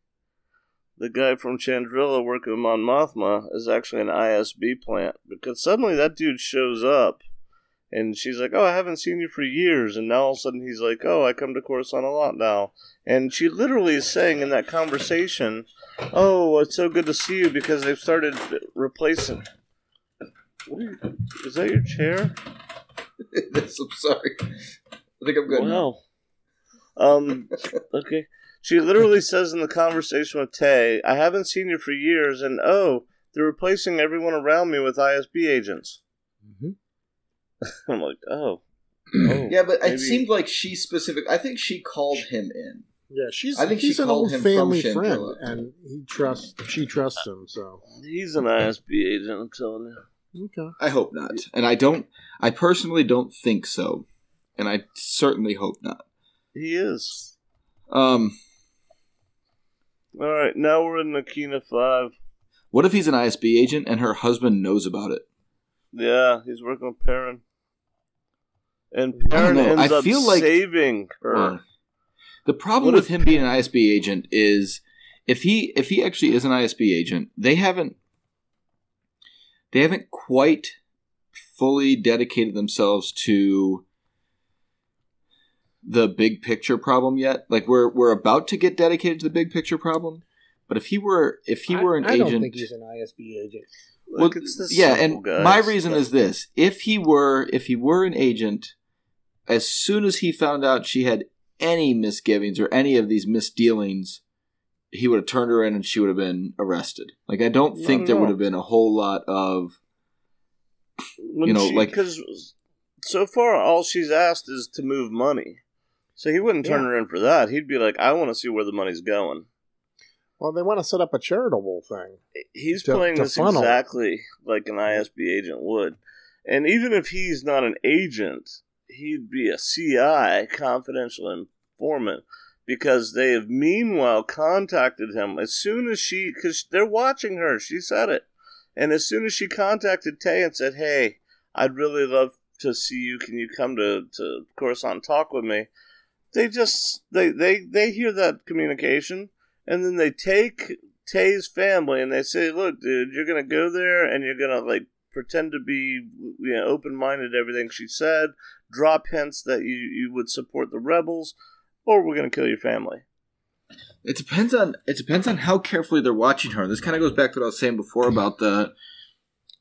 the guy from Chandrila working on Mothma, is actually an ISB plant? Because suddenly that dude shows up, and she's like, "Oh, I haven't seen you for years," and now all of a sudden he's like, "Oh, I come to Coruscant a lot now," and she literally is saying in that conversation, "Oh, it's so good to see you because they've started replacing." What are you, is that your chair? I'm sorry. I think I'm good. Wow. Um. Okay. She literally says in the conversation with Tay, "I haven't seen you for years, and oh, they're replacing everyone around me with ISB agents." Mhm. I'm like, oh, oh. Yeah, but maybe- it seemed like she specific. I think she called him in. Yeah, she's I think she he's an called old him family friend, and he trusts she trusts him. So he's an ISB agent. I'm telling you. okay, I hope not, and I don't. I personally don't think so, and I certainly hope not. He is. Um, All right, now we're in Narkina Five. what if he's an ISB agent and her husband knows about it? Yeah, he's working with Perrin, and Perrin know, ends I up feel like- saving her. Or- the problem What with if- him being an ISB agent is if he if he actually is an ISB agent, they haven't they haven't quite fully dedicated themselves to the big picture problem yet. Like we're we're about to get dedicated to the big picture problem, but if he were if he were an I, I agent, don't think he's an ISB agent. Well, it's the yeah, and my guys. reason is this: if he were if he were an agent, as soon as he found out she had any misgivings or any of these misdealings, he would have turned her in and she would have been arrested. Like I don't No, think no, there no. would have been a whole lot of When you know, she- like- because so far all she's asked is to move money, so he wouldn't turn Yeah. her in for that. He'd be like, "I want to see where the money's going." Well, they want to set up a charitable thing. He's To- playing to this funnel. exactly like an ISB agent would, and even if he's not an agent, he'd be a CI, confidential informant, because they have meanwhile contacted him as soon as she, because they're watching her. She said it, and as soon as she contacted Tay and said, "Hey, I'd really love to see you. Can you come to to Coruscant and talk with me?" They just they they they hear that communication, and then they take Tay's family and they say, "Look, dude, you're gonna go there and you're gonna like pretend to be you know open minded to everything she said, drop hints that you you would support the rebels, or we're gonna kill your family." It depends on it depends on how carefully they're watching her. This kind of goes back to what I was saying before about the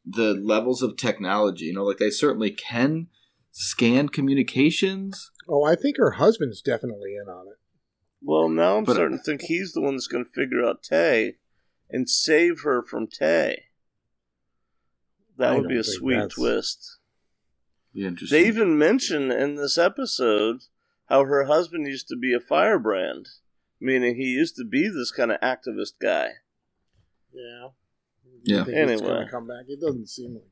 the levels of technology. You know, like they certainly can scan communications. Oh, I think her husband's definitely in on it. Well, now I'm But- uh, starting to think he's the one that's gonna figure out Tay and save her from Tay. That I would be a sweet twist. Interesting. They even mention in this episode how her husband used to be a firebrand, meaning he used to be this kind of activist guy. Yeah. Yeah. You think he's Anyway. come back. It doesn't seem like.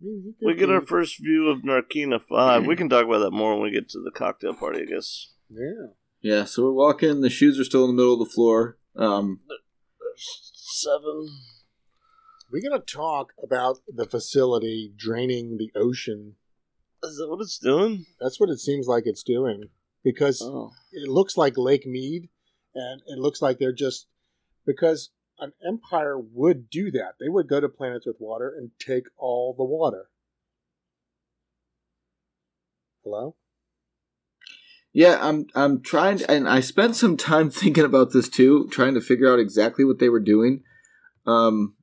I mean, We get our first view of Narkina 5. We can talk about that more when we get to the cocktail party, I guess. Yeah. Yeah, so we're walking. The shoes are still in the middle of the floor. Um, Seven. We're going to talk about the facility draining the ocean. Is that what it's doing? That's what it seems like it's doing because Oh. it looks like Lake Mead, and it looks like they're just because an empire would do that. They would go to planets with water and take all the water. Hello. Yeah, I'm I'm trying, to, and I spent some time thinking about this too, trying to figure out exactly what they were doing. Um,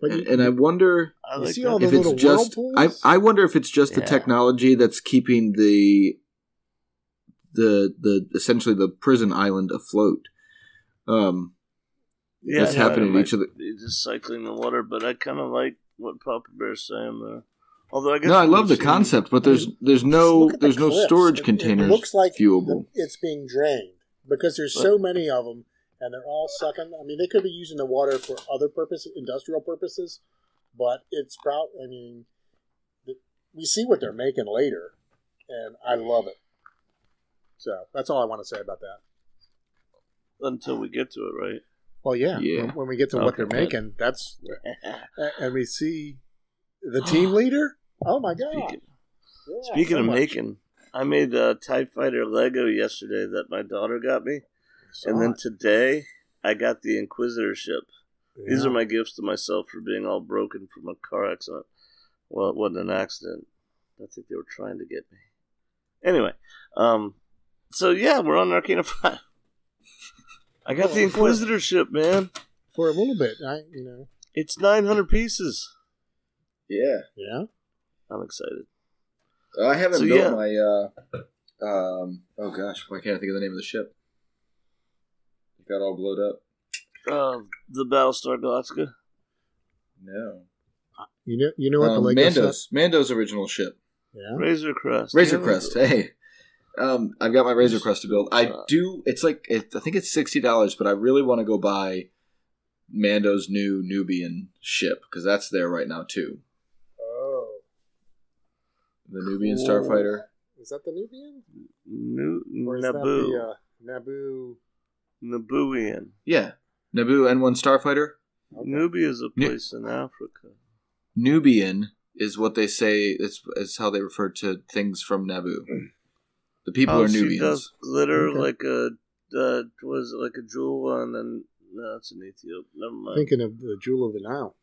But and, you, and I wonder I like see that. all the if it's just I. I wonder if it's just the technology that's keeping the the the essentially the prison island afloat. Um, yeah, that's no, happening it to each of the. might just cycling the water, but I kind of like what Papa Bear's saying there. Although I guess No, I love the seen- concept, but there's there's no look at the there's no cliffs. storage It- containers It looks like viewable. it's being drained because there's so many of them, and they're all sucking. I mean, they could be using the water for other purposes, industrial purposes, but it's probably. I mean, we see what they're making later, and I love it. So that's all I want to say about that. until we get to it, right? Well, yeah, Yeah. When, when we get to what they're making, that's and we see the team leader. Oh my god! Speaking, Yeah, speaking so of much. making, I made a Tie Fighter Lego yesterday that my daughter got me, Saw and then today I got the Inquisitor ship. These are my gifts to myself for being all broken from a car accident. Well, it wasn't an accident. I think they were trying to get me. Anyway, um, so yeah, we're on Narkina Five. I got the Well, Inquisitor ship, man. for a little bit. I, you know, It's nine hundred pieces. Yeah, yeah. I'm excited. I haven't So, built yeah. my. Uh, um, oh gosh, why can't I think of the name of the ship? It got all blowed up. Uh, the Battlestar Galactica. No, You know, you know what the um, Lego Mando's Mando's original ship, set- Yeah. Razor Crest. Razor Yeah. Crest. Hey, um, I've got my Razor Crest to build. I Uh, do. It's like it, I think it's sixty dollars, but I really want to go buy Mando's new Nubian ship because that's there right now too. The Nubian Cool. Starfighter. is that the Nubian? Nu- Or is Naboo. that the uh, Naboo? Nabooian. Yeah, Naboo N1 Starfighter. Okay. Nubia is a Nu- place in Africa. Nubian is what they say. It's, it's how they refer to things from Naboo. The people oh, are she Nubians. does glitter Okay. like a uh, was it like a jewel, and then no, it's an Ethiop. Never mind. Thinking of the Jewel of the Nile.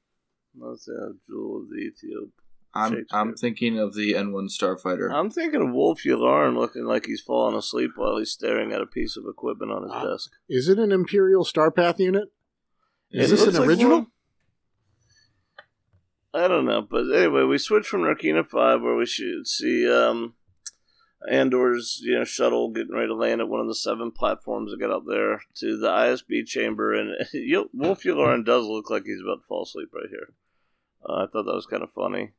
No, it's a jewel of the Ethiop. I'm I'm thinking of the N1 Starfighter. I'm thinking of Wolf Yularen looking like he's falling asleep while he's staring at a piece of equipment on his Ah. desk. Is it an Imperial Starpath unit? Is It this an like original? one. I don't know, but anyway, we switch from Narkina Five, where we should see um, Andor's you know shuttle getting ready to land at one of the seven platforms that get up there to the ISB chamber, and you- Wolf Yularen does look like he's about to fall asleep right here. Uh, I thought that was kind of funny.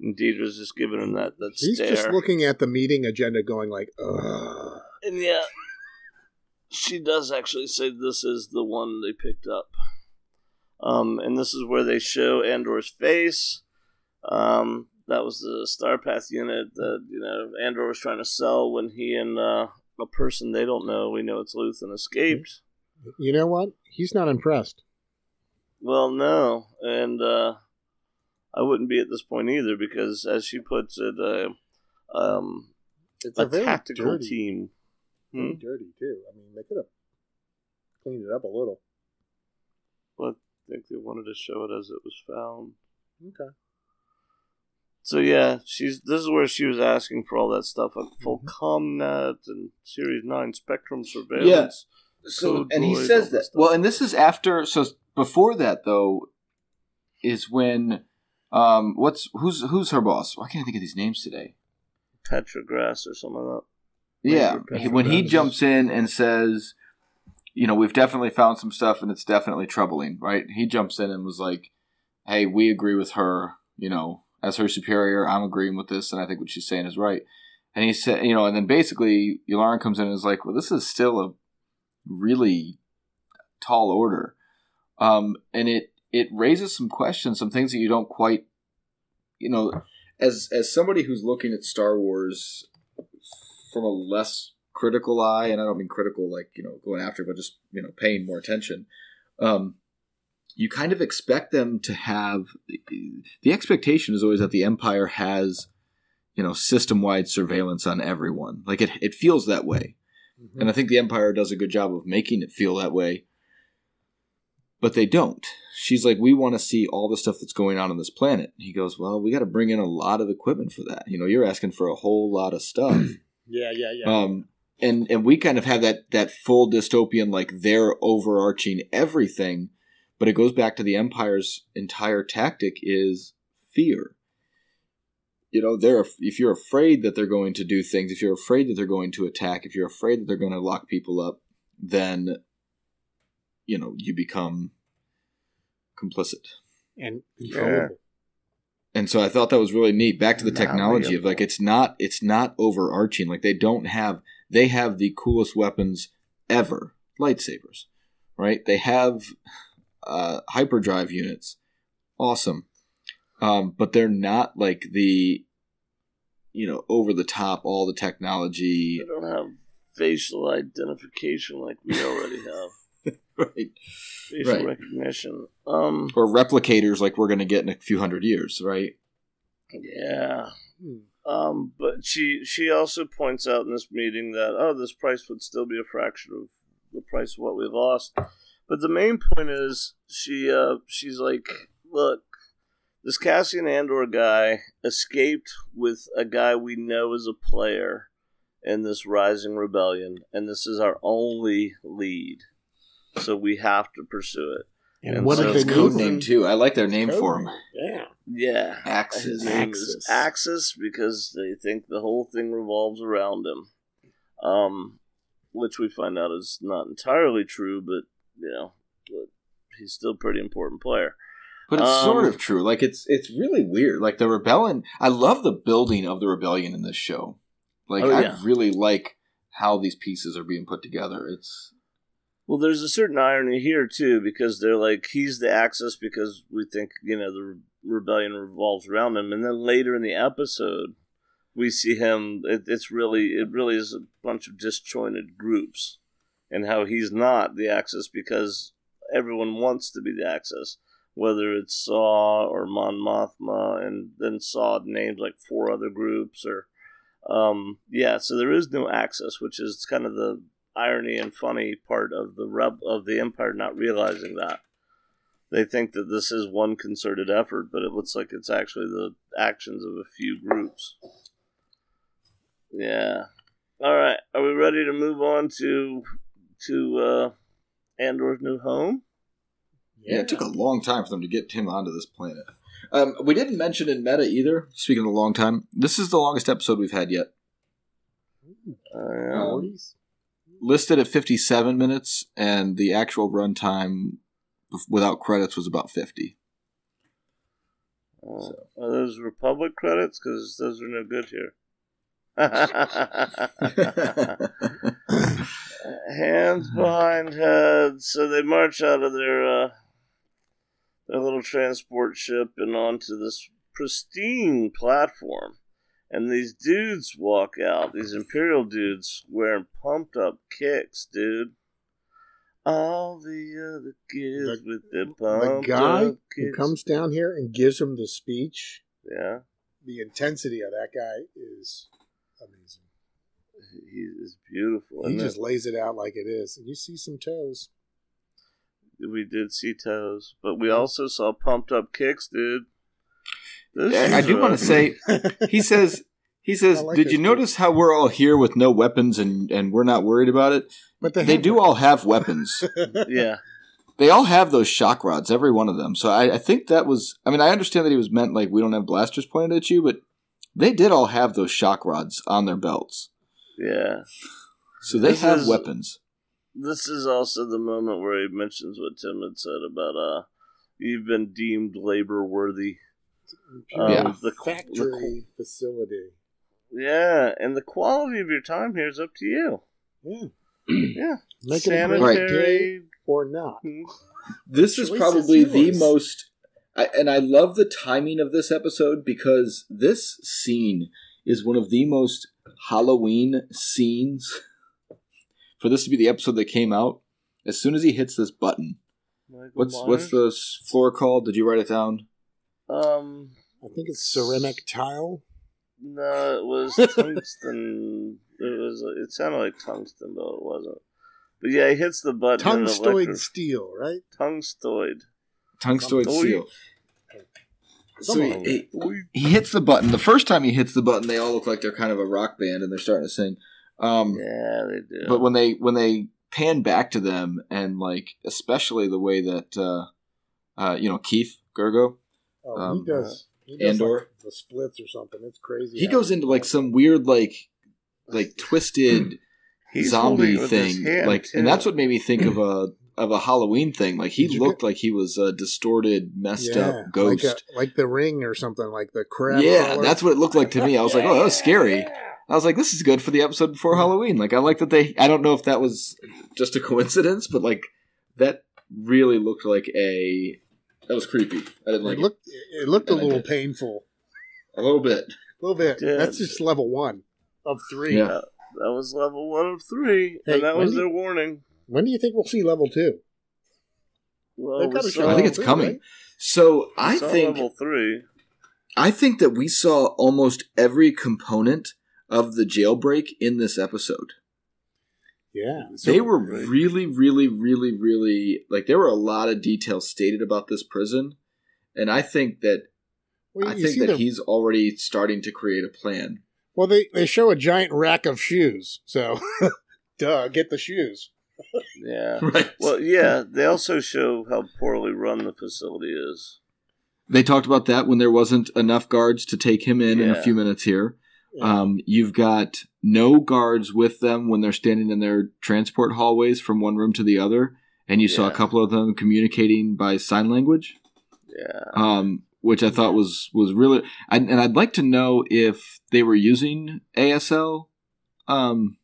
And Deidre's just giving him that that He's stare. just looking at the meeting agenda, going like, "Ugh." And yeah, she does actually say this is the one they picked up. Um, and this is where they show Andor's face. Um, that was the Starpath unit that you know Andor was trying to sell when he and uh, a person they don't know, we know it's Luthen, escaped. You know what? He's not impressed. Well, no, and uh, I wouldn't be at this point either because, as she puts it, uh, um, It's a, a, very tactical dirty, team. very Hmm? dirty too. I mean, they could have cleaned it up a little. But I think they wanted to show it as it was found. Okay. So yeah, she's this is where she was asking for all that stuff, like full Mm-hmm. ComNet and Series Nine Spectrum surveillance. Yeah. So, and he says that. this. Well, and this is after. So before that, though, is when. Um, what's who's who's her boss? Why can't I think of these names today? Petrograss or something like that. Yeah, he- when he jumps in and says, "You know, we've definitely found some stuff, and it's definitely troubling." Right? He jumps in and was like, "Hey, we agree with her. You know, as her superior, I'm agreeing with this, and I think what she's saying is right." And he said, "You know," and then basically, Yularen comes in and is like, "Well, this is still a really tall order." um, and it it raises some questions, some things that you don't quite, you know, as as somebody who's looking at Star Wars from a less critical eye, and I don't mean critical like you know going after, but just you know paying more attention. Um, you kind of expect them to have the expectation is always that the Empire has you know system wide surveillance on everyone. Like it it feels that way, Mhm. and I think the Empire does a good job of making it feel that way. But they don't. She's like, we want to see all the stuff that's going on on this planet. He goes, well, we got to bring in a lot of equipment for that. You know, you're asking for a whole lot of stuff. yeah, yeah, yeah. Um, and and we kind of have that that full dystopian like they're overarching everything, but it goes back to the empire's entire tactic is fear. You know, they're if you're afraid that they're going to do things, if you're afraid that they're going to attack, if you're afraid that they're going to lock people up, then you know you become complicit. and controllable. and so I thought that was really neat. Back to the technology of like it's not it's not overarching. Like they don't have they have the coolest weapons ever, lightsabers, right? They have uh, hyperdrive units, awesome, um, but they're not like the you know over the top all the technology, They don't have facial identification like we already have. right? Facial Right. recognition. Um. Or replicators like we're going to get in a few hundred years, right? Yeah. Hmm. Um, but she she also points out in this meeting that oh, this price would still be a fraction of the price of what we lost. But the main point is she uh she's like, look, this Cassian Andor guy escaped with a guy we know is a player in this rising rebellion, and this is our only lead. So we have to pursue it. And, And what so if it's code name too. I like their name for him. Yeah. Yeah. Axis. His name is Axis. Axis because they think the whole thing revolves around him. Um, which we find out is not entirely true, but you know, but he's still a pretty important player. But it's Um, sort of true. Like it's it's really weird. Like the rebellion. I love the building of the rebellion in this show. Like Oh, yeah. I really like how these pieces are being put together. It's Well, there's a certain irony here too, because they're like he's the Axis because we think you know the re- rebellion revolves around him, and then later in the episode, we see him. It, it's really it really is a bunch of disjointed groups, and how he's not the Axis because everyone wants to be the Axis, whether it's Saw or Mon Mothma, and then Saw names like four other groups or. Um, yeah, so there is no Axis, which is kind of the irony and funny part of the reb of the empire not realizing that they think that this is one concerted effort but it looks like it's actually the actions of a few groups yeah all right are we ready to move on to to uh andor's new home yeah. It took a long time for them to get him onto this planet. Um, we didn't mention in meta either. Speaking of a long time, this is the longest episode we've had yet. uh, Um, 40s? Listed at fifty-seven minutes, and the actual runtime without credits was about fifty. uh, are those republic credits because those are no good here hands behind heads. So they march out of their uh, their little transport ship and onto this pristine platform. And these dudes walk out. These Imperial dudes wearing pumped up kicks, dude. All the other kids The- with their The pumped guy up who comes down here and gives him the speech, yeah, the intensity of that guy is amazing. he is beautiful. He just lays it out like it is. And you see some toes. we did see toes, but we also saw pumped up kicks, dude. This I do want to say he says he says like did you bit. notice how we're all here with no weapons and and we're not worried about it But they, have do one. all have weapons yeah. they all have those shock rods every one of them so I, I think that was i mean i understand that he was meant like we don't have blasters pointed at you but they did all have those shock rods on their belts Yeah. so they This have is- weapons This is also the moment where he mentions what Tim had said about uh you've been deemed labor worthy. Um, Yeah. the, factory facility. yeah, and the quality of your time here is up to you. Yeah. Yeah. Make it a great Sanitary day or not. this is probably is the most I, and i love the timing of this episode because this scene is one of the most halloween scenes for this to be the episode that came out as soon as he hits this button Michael what's Myers? what's the floor called did you write it down Um, I think it's ceramic tile. no, it was tungsten. It was. It sounded like tungsten, though it wasn't. But yeah, he hits the button. Tungstoid electro- steel, right? Tungstoid. tungstoid steel so Come on. he, he, he hits the button the first time he hits the button they all look like they're kind of a rock band and they're starting to sing um, Yeah, they do. but when they when they pan back to them and like especially the way that uh uh you know Keef Girgo Oh, Um, he does. He does Andor. like the splits or something. It's crazy. he goes into like some weird like like twisted He's zombie holding it with his thing hand, like too. and that's what made me think of a of a halloween thing like he Did you looked like he was a distorted messed yeah, up ghost like, a, like the ring or something, like the crab. yeah crawler. that's what it looked like to me i was like oh that was scary I was like, this is good for the episode before Halloween. Like, I like that they. I don't know if that was just a coincidence, but like, that really looked like a. That was creepy. I didn't like it it. looked. It looked a And I little painful. A little bit. A little bit. Yeah. That's just level one of three. Yeah. That was level one of three, Hey, and that was their do warning. When do you think we'll see level two? Well, we saw- I think it's coming. right? So we I saw think level three. I think that we saw almost every component of the jailbreak in this episode. Yeah. they were Right. really, really, really, really like there were a lot of details stated about this prison, and I think that Well, I think that the- he's already starting to create a plan. Well, they they show a giant rack of shoes. So, duh, get the shoes. Yeah. Right. Well, yeah. They also show how poorly run the facility is. They talked about that when there wasn't enough guards to take him in in a few minutes here. Um, you've got no guards with them when they're standing in their transport hallways from one room to the other, and you saw a couple of them communicating by sign language, Yeah. um, which I thought was was really. And, and I'd like to know if they were using ASL, um,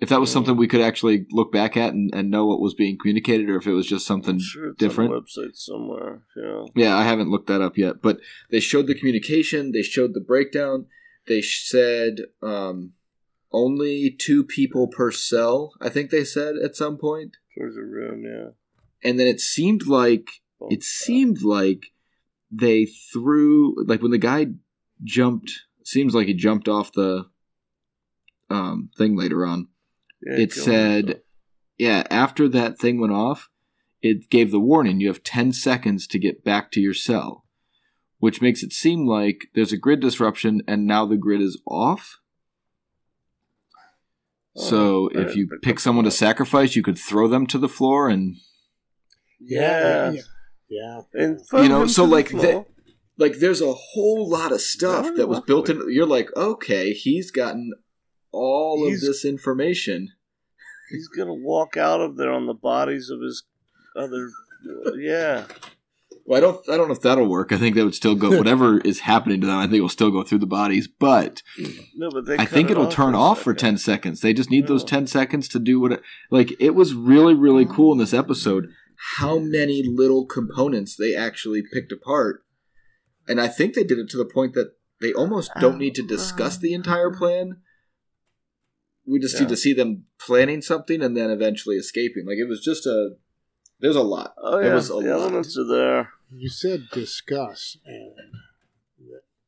if that was something we could actually look back at and, and know what was being communicated, or if it was just something sure different. website somewhere. Yeah. Yeah, I haven't looked that up yet, but they showed the communication, they showed the breakdown. They said um, only two people per cell, I think they said at some point. Towards the room. Yeah. And then it seemed like Bump it seemed like they threw like when the guy jumped seems like he jumped off the um, thing later on. Yeah, it said himself. yeah, after that thing went off, it gave the warning you have 10 seconds to get back to your cell, which makes it seem like there's a grid disruption and now the grid is off. Oh, so Oh, I if you pick someone to sacrifice, you could throw them to the floor and Yeah. Yeah. Yeah. And You know, so to the like the- like there's a whole lot of stuff Very that was built in you're like, okay, he's gotten all He's- of this information. he's gonna walk out of there on the bodies of his other. Yeah. Well, I don't I don't know if that'll work. I think that would still go whatever is happening to them, I think it will still go through the bodies, but No, but they. I think it it'll turn a off for 10 seconds. They just need those 10 seconds to do what it, like it was really really cool in this episode how many little components they actually picked apart. And I think they did it to the point that they almost don't oh, need to discuss the entire plan. We just need to see them planning something and then eventually escaping. Like it was just a there's a lot. Oh It yeah, was a the lot. elements are there. You said discuss, and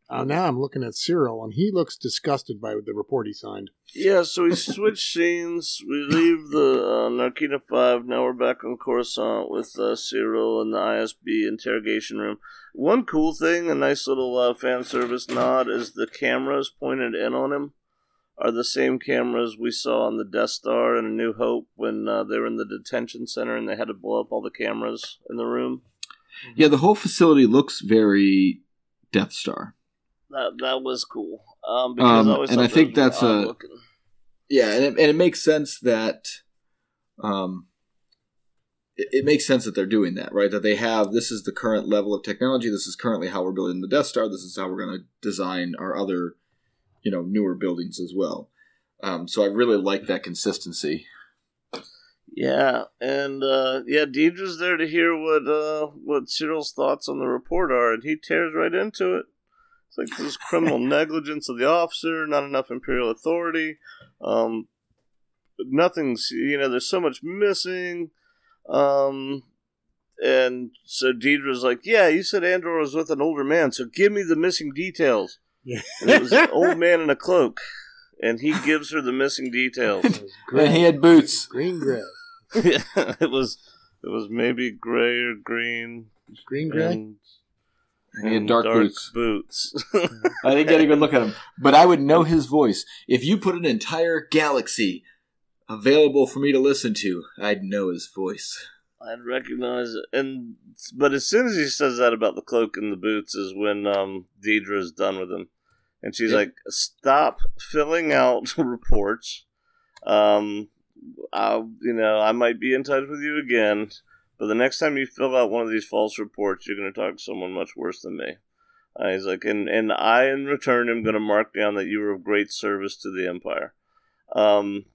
uh, now I'm looking at Syril, and he looks disgusted by the report he signed. Yeah, so we switch scenes. We leave the uh, Narkina Five. Now we're back on Coruscant with uh, Syril in the ISB interrogation room. One cool thing, a nice little uh, fan service nod, is the cameras pointed in on him are the same cameras we saw on the Death Star in A New Hope when uh, they were in the detention center and they had to blow up all the cameras in the room. Yeah, the whole facility looks very Death Star. That that was cool. Um, because Um, I always and I think that's a- looking. Yeah, and it, and it makes sense that, um, it, it makes sense that they're doing that, right? That they have this is the current level of technology. This is currently how we're building the Death Star. This is how we're going to design our other, you know, newer buildings as well. Um, so I really like that consistency. Yeah, and uh, yeah, Deidre's there to hear what uh, what Syril's thoughts on the report are, and he tears right into it. It's like this criminal negligence of the officer, not enough imperial authority, um, nothing's you know. There's so much missing, um, and so Deidre's like, "Yeah, you said Andor was with an older man, so give me the missing details." Yeah. And it was an old man in a cloak, and he gives her the missing details. And he had boots. Green gray. Yeah, it was it was maybe gray or green. Green gray. And, He had and dark boots. boots. I didn't get a good look at him, but I would know his voice if you put an entire galaxy available for me to listen to. I'd know his voice. I'd recognize it, and but as soon as he says that about the cloak and the boots is when um, Dedra's done with him, and she's Yeah. like, "Stop filling out reports. Um, I'll, you know, I might be in touch with you again, but the next time you fill out one of these false reports, you're going to talk to someone much worse than me." Uh, he's like, and and I in return am going to mark down that you were of great service to the Empire. Um,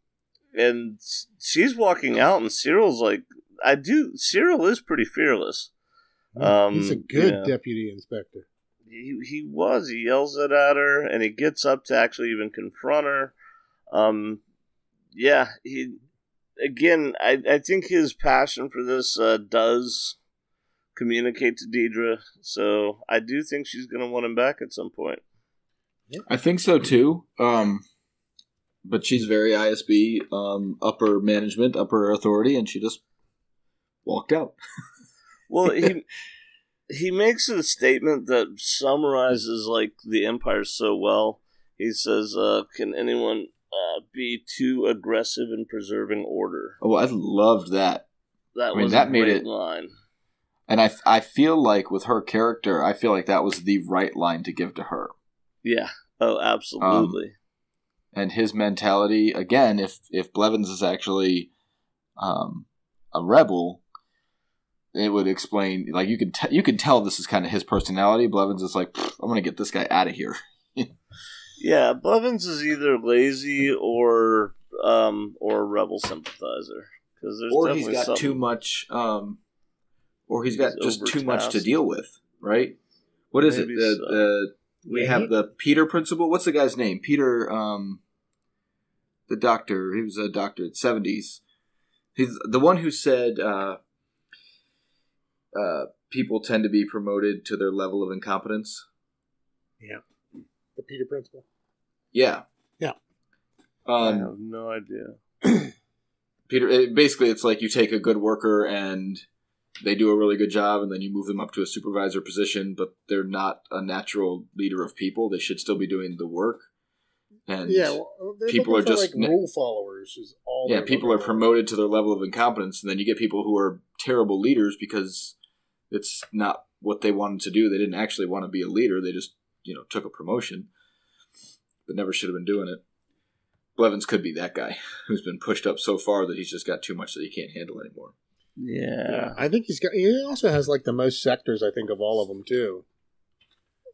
and she's walking out, and Syril's like, I do. Syril is pretty fearless. Um, He's a good yeah. deputy inspector. He he was. He yells it at her, and he gets up to actually even confront her. Um, yeah. He again. I I think his passion for this uh, does communicate to Dedra. So I do think she's going to want him back at some point. I think so too. Um, but she's very ISB, um, upper management, upper authority, and she just walked out. Well, he he makes a statement that summarizes like the empire so well. He says, uh, "Can anyone uh, be too aggressive in preserving order?" Oh, I loved that, That I mean, was that a made great it- line. and I I feel like with her character, I feel like that was the right line to give to her. Yeah. Oh, absolutely. and his mentality again if if blevins is actually um a rebel it would explain like you can t- you can tell this is kind of his personality blevins is like i'm gonna get this guy out of here yeah, Blevins is either lazy or um or a rebel sympathizer because there's or he's definitely got something- too much um or he's got He's just too much to deal with right? What is Maybe it the, so. the we Yeah, have he- the peter principle? What's the guy's name? Peter um the doctor. He was a doctor in 70s he's the one who said uh uh people tend to be promoted to their level of incompetence The Peter Principle. yeah Yeah. I um have no idea. Peter, it, basically, it's like you take a good worker and they do a really good job, and then you move them up to a supervisor position, but they're not a natural leader of people. They should still be doing the work. And Yeah, well, people are just like rule followers. Is all. yeah, people are looking for. promoted to their level of incompetence, and then you get people who are terrible leaders because it's not what they wanted to do. They didn't actually want to be a leader. They just you know took a promotion, but never should have been doing it. Blevins could be that guy who's been pushed up so far that he's just got too much that he can't handle anymore. Yeah. Yeah, I think he's got. He also has like the most sectors. I think of all of them too.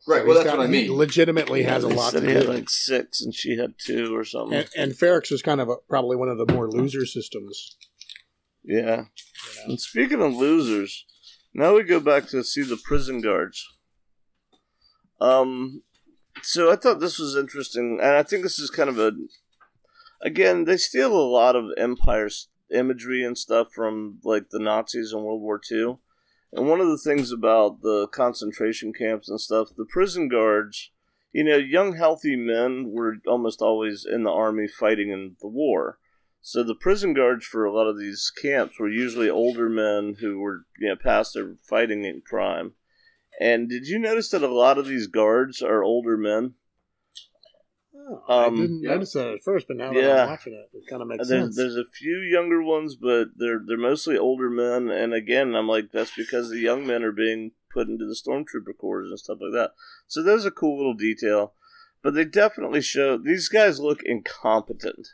Right. So Well, he's that's got- what I he mean. legitimately has a lot said to he do. had like six, and she had two or something. and, and Ferrix was kind of a, probably one of the more loser systems. yeah. You know? And speaking of losers, now we go back to see the prison guards. Um, so I thought this was interesting, and I think this is kind of a. Again, they steal a lot of Empire's imagery and stuff from like the Nazis in World War II. And one of the things about the concentration camps and stuff, the prison guards, you know, young healthy men were almost always in the army fighting in the war. So the prison guards for a lot of these camps were usually older men who were you know past their fighting in prime. And did you notice that a lot of these guards are older men? Oh, Um, I didn't yeah. notice that at first, but now that Yeah. I'm watching it, it kind of makes There's sense. there's a few younger ones, but they're they're mostly older men. And again, I'm like that's because the young men are being put into the stormtrooper corps and stuff like that. So there's a cool little detail. But they definitely show these guys look incompetent.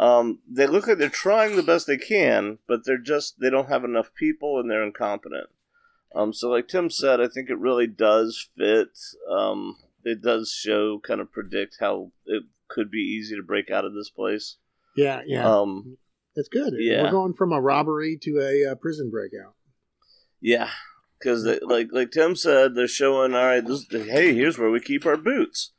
Um, they look like they're trying the best they can, but they're just they don't have enough people and they're incompetent. Um, so like Tim said, I think it really does fit. Um, it does show kind of predict how it could be easy to break out of this place. yeah, yeah. Um, It's good. Yeah. We're going from a robbery to a uh, prison breakout. Yeah, because like like Tim said, they're showing all right. This, hey, here's where we keep our boots,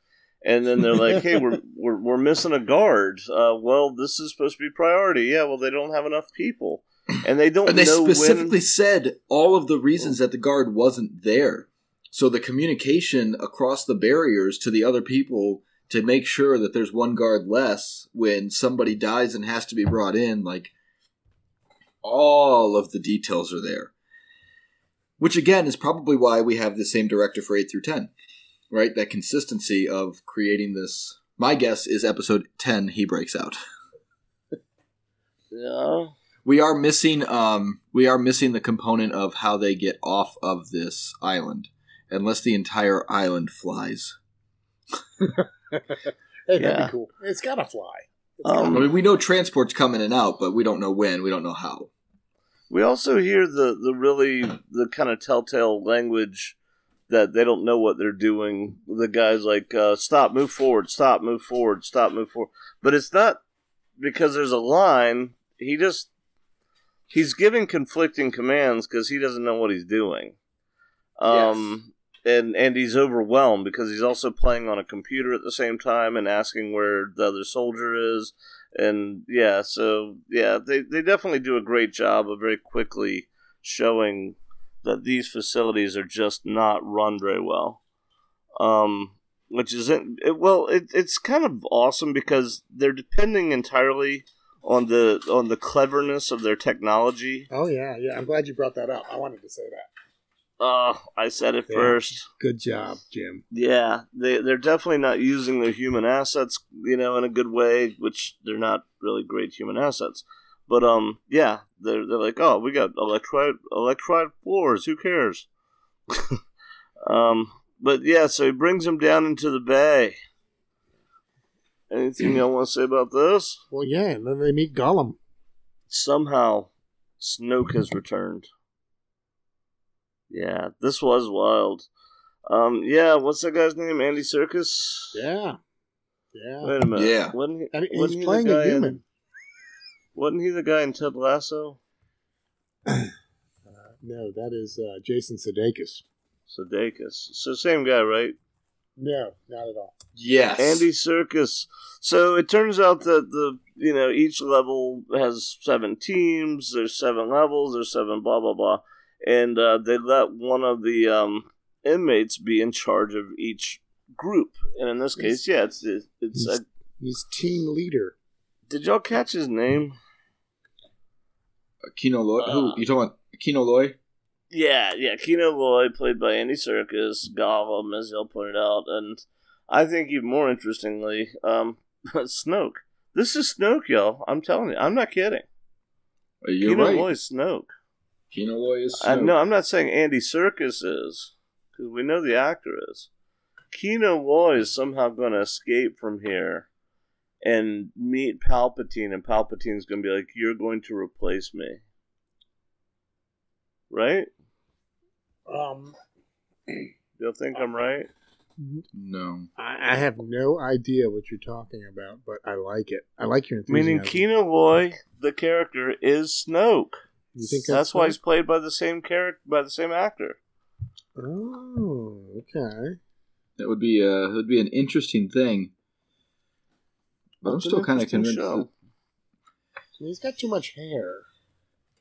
and then they're like, hey, we're we're we're missing a guard. Uh, well, this is supposed to be priority. Yeah, well, they don't have enough people, and they don't And they specifically when. said all of the reasons that the guard wasn't there. So the communication across the barriers to the other people to make sure that there's one guard less when somebody dies and has to be brought in, like all of the details are there. Which again is probably why we have the same director for 8 through 10. Right? That consistency of creating this. My guess is episode 10 he breaks out. Yeah, We are missing um we are missing the component of how they get off of this island. Unless the entire island flies. Hey, that'd Yeah. be cool. It's gotta fly. It's Um, I mean we know transport's come in and out, but we don't know when, we don't know how. we also hear the the really the kind of telltale language that they don't know what they're doing. The guys like uh, stop, move forward, stop, move forward, stop, move forward. But it's not because there's a line. He just he's giving conflicting commands because he doesn't know what he's doing. Um, and and he's overwhelmed because he's also playing on a computer at the same time and asking where the other soldier is. And yeah, so yeah, they they definitely do a great job of very quickly showing that these facilities are just not run very well. Um, which is it, it, well, it, it's kind of awesome because they're depending entirely on the on the cleverness of their technology. Oh yeah, yeah. I'm glad you brought that up. I wanted to say that. Oh, I said it Yeah. first. Good job, Jim. Yeah, they they're definitely not using their human assets, you know, in a good way, which they're not really great human assets. But um, yeah, they're they're like, oh, we got electrified electrified floors. Who cares? um, but yeah, so he brings him down into the bay. Anything y'all want to say about this? Well, yeah, and then they meet Gollum. Somehow, Snoke has returned. Yeah, this was wild. Um, yeah, what's that guy's name? Andy Serkis. Yeah, yeah. Wait a minute. Yeah. Wasn't he, And he- wasn't he's he playing the a guy in- wasn't he the guy in Ted Lasso? No, that is uh, Jason Sudeikis. Sudeikis. So same guy, right? No, not at all. Yes. Andy Serkis. So it turns out that the you know each level has seven teams. There's seven levels. There's seven blah blah blah, and uh, they let one of the um, inmates be in charge of each group. And in this case, yeah, it's it's. it's He's- uh, He's team leader. did y'all catch his name? Kino Loy. Uh, Who you talking about? Kino Loy? Yeah, yeah, Kino Loy, played by Andy Serkis, Gollum, as y'all pointed out, and I think even more interestingly, um, Snoke. This is Snoke, y'all. I'm telling you, I'm not kidding. You're Kino right. Loy's Snoke. Kino Loy is. I, Snoke. no, I'm not saying Andy Serkis is, because we know the actor is. Kino Loy is somehow going to escape from here and meet Palpatine, and Palpatine's going to be like, "You're going to replace me." Right? Um, You'll think I'm right? No. I, I have no idea what you're talking about, but I like it. I like your enthusiasm. Meaning Kino Loy, the character, is Snoke. You think that's, that's, why he's played by the same character by the same actor. Oh, okay. That would be uh, that would be an interesting thing. But I'm still kind of interesting convinced. That, He's got too much hair.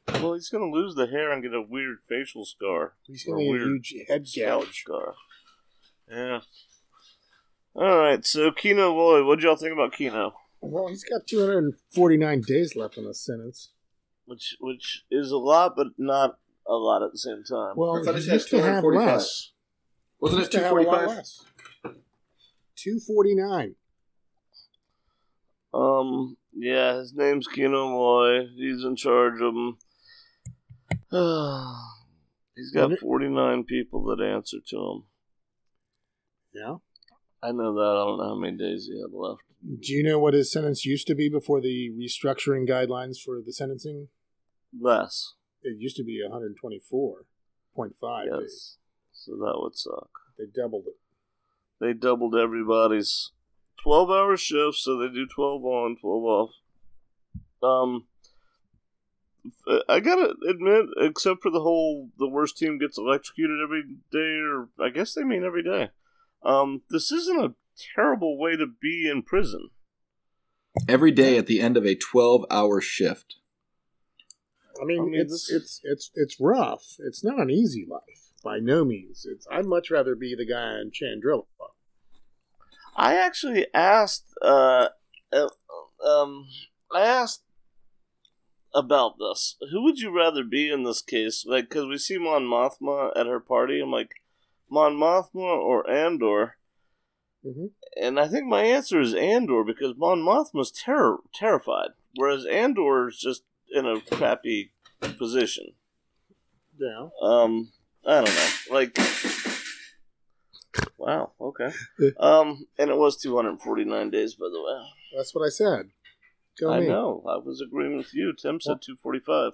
Well, he's gonna lose the hair and get a weird facial scar. He's Or going to get a weird huge head scalp gouge. scar. Yeah. All right. So Kino Loy, what'd y'all think about Kino? Well, he's got 249 days left on his sentence. Which which is a lot, but not a lot at the same time. Well, I thought he he said used to have 245. less. wasn't it Used to have a lot 245? less. 249. Um. Yeah, his name's Kino Loy. He's in charge of him. He's got Mhm. 49 people that answer to him. Yeah. I know that. I don't know how many days he had left. Do you know what his sentence used to be before the restructuring guidelines for the sentencing? Less. It used to be 124.5 days. Yes. So that would suck. They doubled it. They doubled everybody's 12 hour shifts, so they do 12 on, 12 off. Um, I gotta admit, except for the whole the worst team gets electrocuted every day, or I guess they mean every day. Um, this isn't a terrible way to be in prison. Every day at the end of a 12 hour shift. I mean, I mean, it's this- it's it's it's rough. It's not an easy life by no means. It's I'd much rather be the guy in Chandrila. I actually asked, uh, uh, um, I asked about this. Who would you rather be in this case? Like, because we see Mon Mothma at her party. I'm like, Mon Mothma or Andor? Mhm. And I think my answer is Andor because Mon Mothma's terror terrified, whereas Andor is just in a crappy position. Yeah. Um, I don't know. Like, wow. Okay. Um, and it was 249 days, by the way. That's what I said. Go I me. know. I was agreeing with you. Tim said 245.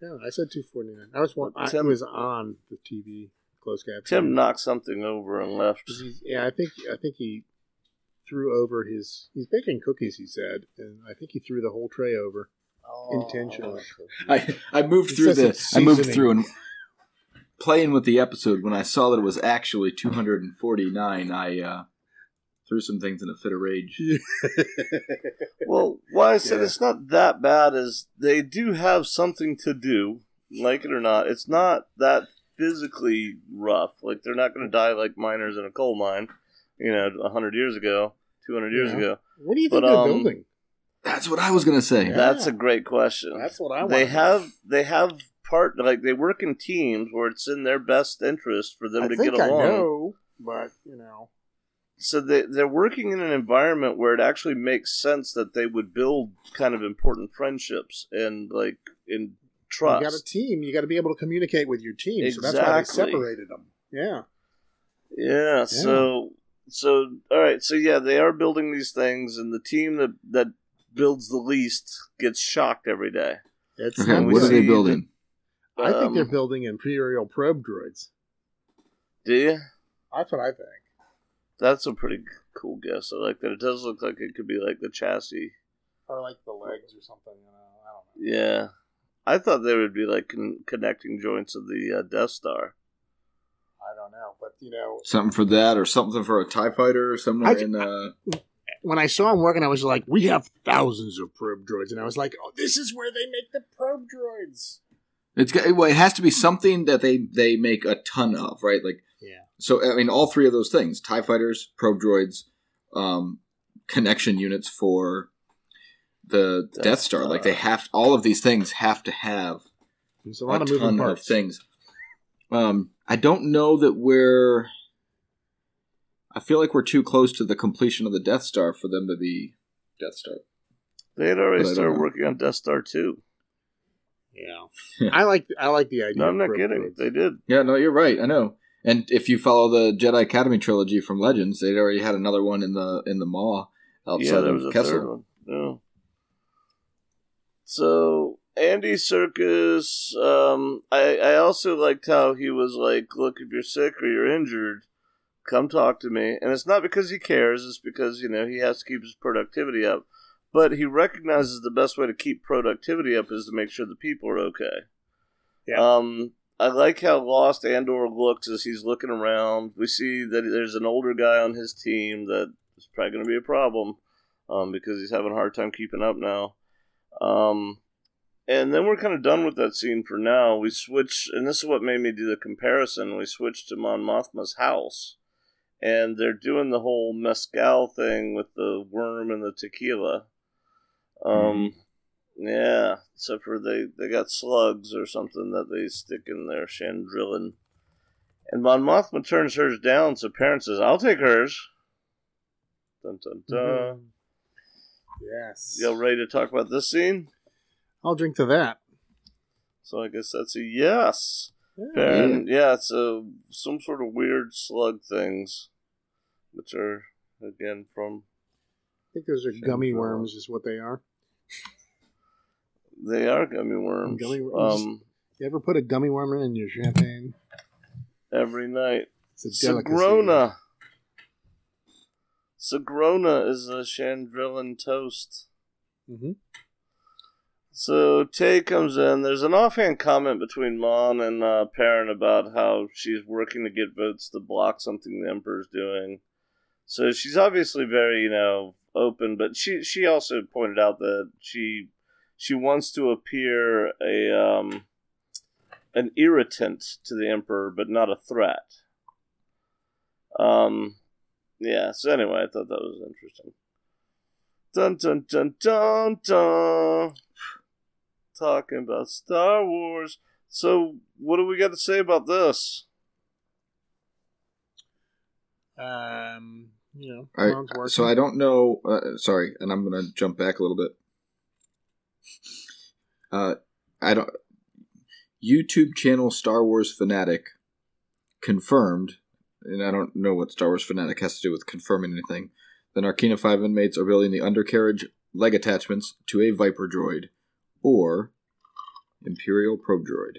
Yeah, I said two forty nine. I was one. I Tim- was on the TV closed caption. Tim knocked something over and left. Yeah, I think I think he threw over his. He's baking cookies. He said, and I think he threw the whole tray over intentionally. I, I moved It through says the I moved through and playing with the episode when I saw that it was actually 249 I uh, threw some things in a fit of rage. Well, why I said Yeah. it's not that bad is they do have something to do, like it or not. It's not that physically rough. Like they're not going to die like miners in a coal mine, you know, hundred years ago, two hundred years Yeah. ago. what do you think But, they're um, building? That's what I was gonna say. Yeah. That's a great question. That's what I want. they have they have part like they work in teams where it's in their best interest for them I to think get I along. know, but you know, So they they're working in an environment where it actually makes sense that they would build kind of important friendships and like in trust. you got a team. You got to be able to communicate with your team. So that's why they Exactly. separated them. Yeah. Yeah, so so all right, so yeah, they are building these things and the team that that builds the least gets shocked every day. It's Okay, what are good. they see building? I think they're Um, building Imperial probe droids. Do you? That's what I think. That's a pretty cool guess. I like that. It does look like it could be like the chassis. Or like the legs or something. You know, I don't know. Yeah. I thought they would be like con- connecting joints of the uh, Death Star. I don't know, but you know, Something for that, or something for a Tie Fighter, or something I- in. Uh, when I saw him working, I was like, "We have thousands of probe droids," and I was like, "Oh, this is where they make the probe droids." it's got, well, it has to be something that they they make a ton of, right? Like Yeah. So I mean, all three of those things: Tie Fighters, probe droids, um, connection units for the Death Death, Star. Star. Like they have all of these things have to have There's a a, lot of moving ton of parts. things. Um, I don't know that we're. I feel like we're too close to the completion of the Death Star for them to be Death Star. They had already But I don't started working on Death Star 2. Yeah, I like I like the idea. No, I'm not kidding. droids. They did. Yeah, no, you're right. I know. And if you follow the Jedi Academy trilogy from Legends, they'd already had another one in the in the Maw outside yeah, there was of a Kessel. third one. Yeah. So Andy Serkis, um, I I also liked how he was like, "Look, if you're sick or you're injured, come talk to me." And it's not because he cares; it's because you know he has to keep his productivity up. But he recognizes the best way to keep productivity up is to make sure the people are okay. Yeah. Um, I like how lost Andor looks as he's looking around. We see that there's an older guy on his team that is probably going to be a problem um, because he's having a hard time keeping up now. Um, and then we're kind of done with that scene for now. We switch, and this is what made me do the comparison. We switch to Mon Mothma's house, and they're doing the whole mezcal thing with the worm and the tequila. Um, yeah, except for they they got slugs or something that they stick in their Chandrilan. And Mon Mothma turns hers down, so Perrin says, "I'll take hers." Dun dun dun. Mhm. Yes. Y'all ready to talk about this scene? I'll drink to that. So I guess that's a yes. Yeah. And yeah, it's a, some sort of weird slug things, which are again from I think those are gummy worms, is what they are. They are gummy worms. Gummy worms. Um, You ever put a gummy worm in your champagne? every night. It's a delicacy. Sagrona. Sagrona is a Chandrilan toast. hmm So Tay comes in. There's an offhand comment between Mon and uh, Perrin about how she's working to get votes to block something the Emperor's doing. So she's obviously very, you know, open. But she she also pointed out that she she wants to appear a um, an irritant to the Emperor, but not a threat. Um, yeah. So anyway, I thought that was interesting. Dun dun dun dun dun. Talking about Star Wars. So, what do we got to say about this? Um, you know, All Ron's right, working. so I don't know. Uh, sorry, and I'm going to jump back a little bit. Uh, I don't. YouTube channel Star Wars Fanatic confirmed, and I don't know what Star Wars Fanatic has to do with confirming anything. The Narkina 5 inmates are building the undercarriage leg attachments to a Viper droid or Imperial probe droid.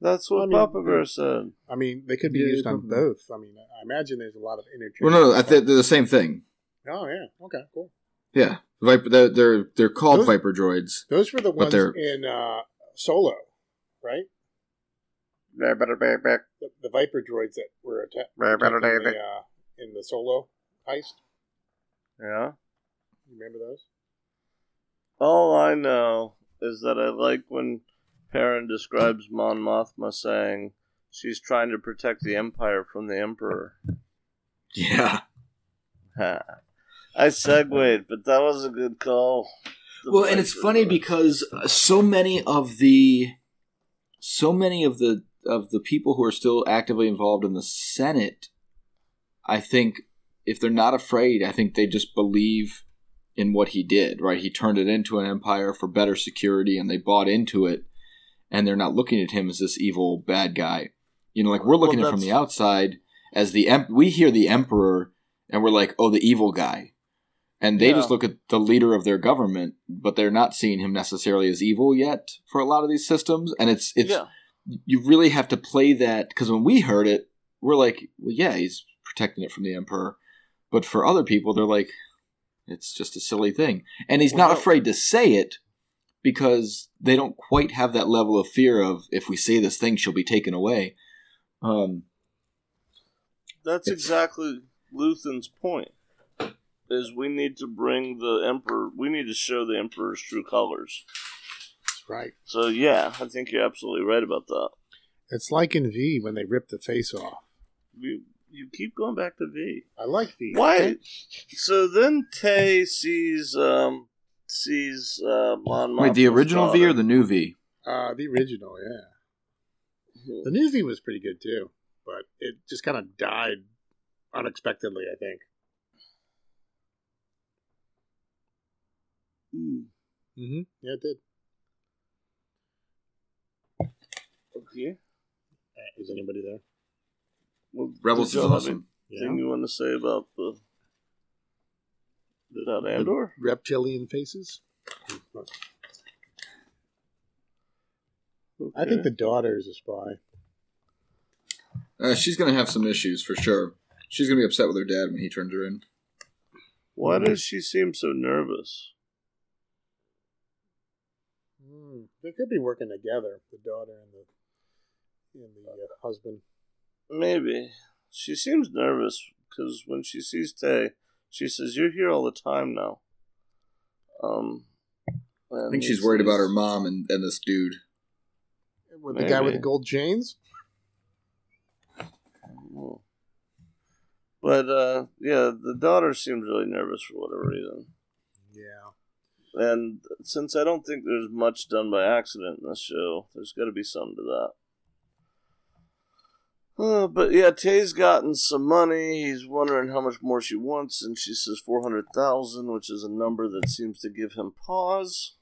That's what I mean, Papa Bear said. I mean, they could be Yeah, used on probably. both. I mean, I imagine there's a lot of interchange. Well, no, no, I think they're the same thing. Oh yeah, okay, cool. Yeah, Viper. They're they're, they're called Those- Viper droids. Those were the But ones they're- in uh, Solo, right? Bear, better, bear, bear. The, the Viper droids that were atta- Bear, attacked in the, uh, in the Solo heist. Yeah. You remember those? All I know is that I like when Perrin describes Mon Mothma saying she's trying to protect the Empire from the Emperor. Yeah. I segued, but that was a good call. The Well, and it's funny because uh, so many of the so many of the of the people who are still actively involved in the Senate, I think if they're not afraid, I think they just believe in what he did, right? He turned it into an empire for better security and they bought into it and they're not looking at him as this evil bad guy. You know, like we're looking Well, at it from the outside as the em- we hear the emperor and we're like, "Oh, the evil guy." And they Yeah. just look at the leader of their government, but they're not seeing him necessarily as evil yet for a lot of these systems. And it's it's yeah, you really have to play that because when we heard it, we're like, well, yeah, he's protecting it from the emperor. But for other people, they're like, it's just a silly thing, and he's Well, not afraid to say it because they don't quite have that level of fear of if we say this thing, she'll be taken away. Um, that's exactly Luthen's point. Is we need to bring the Emperor. We need to show the Emperor's true colors. That's right. So yeah, I think you're absolutely right about that. It's like in V when they ripped the face off. You you keep going back to V. I like V. Why? So then Tay sees um sees uh Mon wait, the Mothma's original V or the new V? Uh, the original, yeah. The new V was pretty good too, but it just kind of died unexpectedly. I think. Hmm, Mm-hmm. Yeah, it did. Okay. Uh, Is anybody there? Well, Rebels is y'all have awesome. Anything you want to say about the about Andor? Reptilian faces. I think the daughter is a spy. Uh, she's gonna have some issues for sure. She's gonna be upset with her dad when he turns her in. Why does she seem so nervous? Mm, they could be working together, the daughter and the and the uh, husband. Maybe she seems nervous because when she sees Tay, she says, "You're here all the time now." Um, I think she's worried about her mom and, and this dude. With the guy with the gold chains. But uh, yeah, the daughter seems really nervous for whatever reason. Yeah. And since I don't think there's much done by accident in this show, there's got to be some to that. Uh, but yeah, Tay's gotten some money. He's wondering how much more she wants, and she says four hundred thousand, which is a number that seems to give him pause.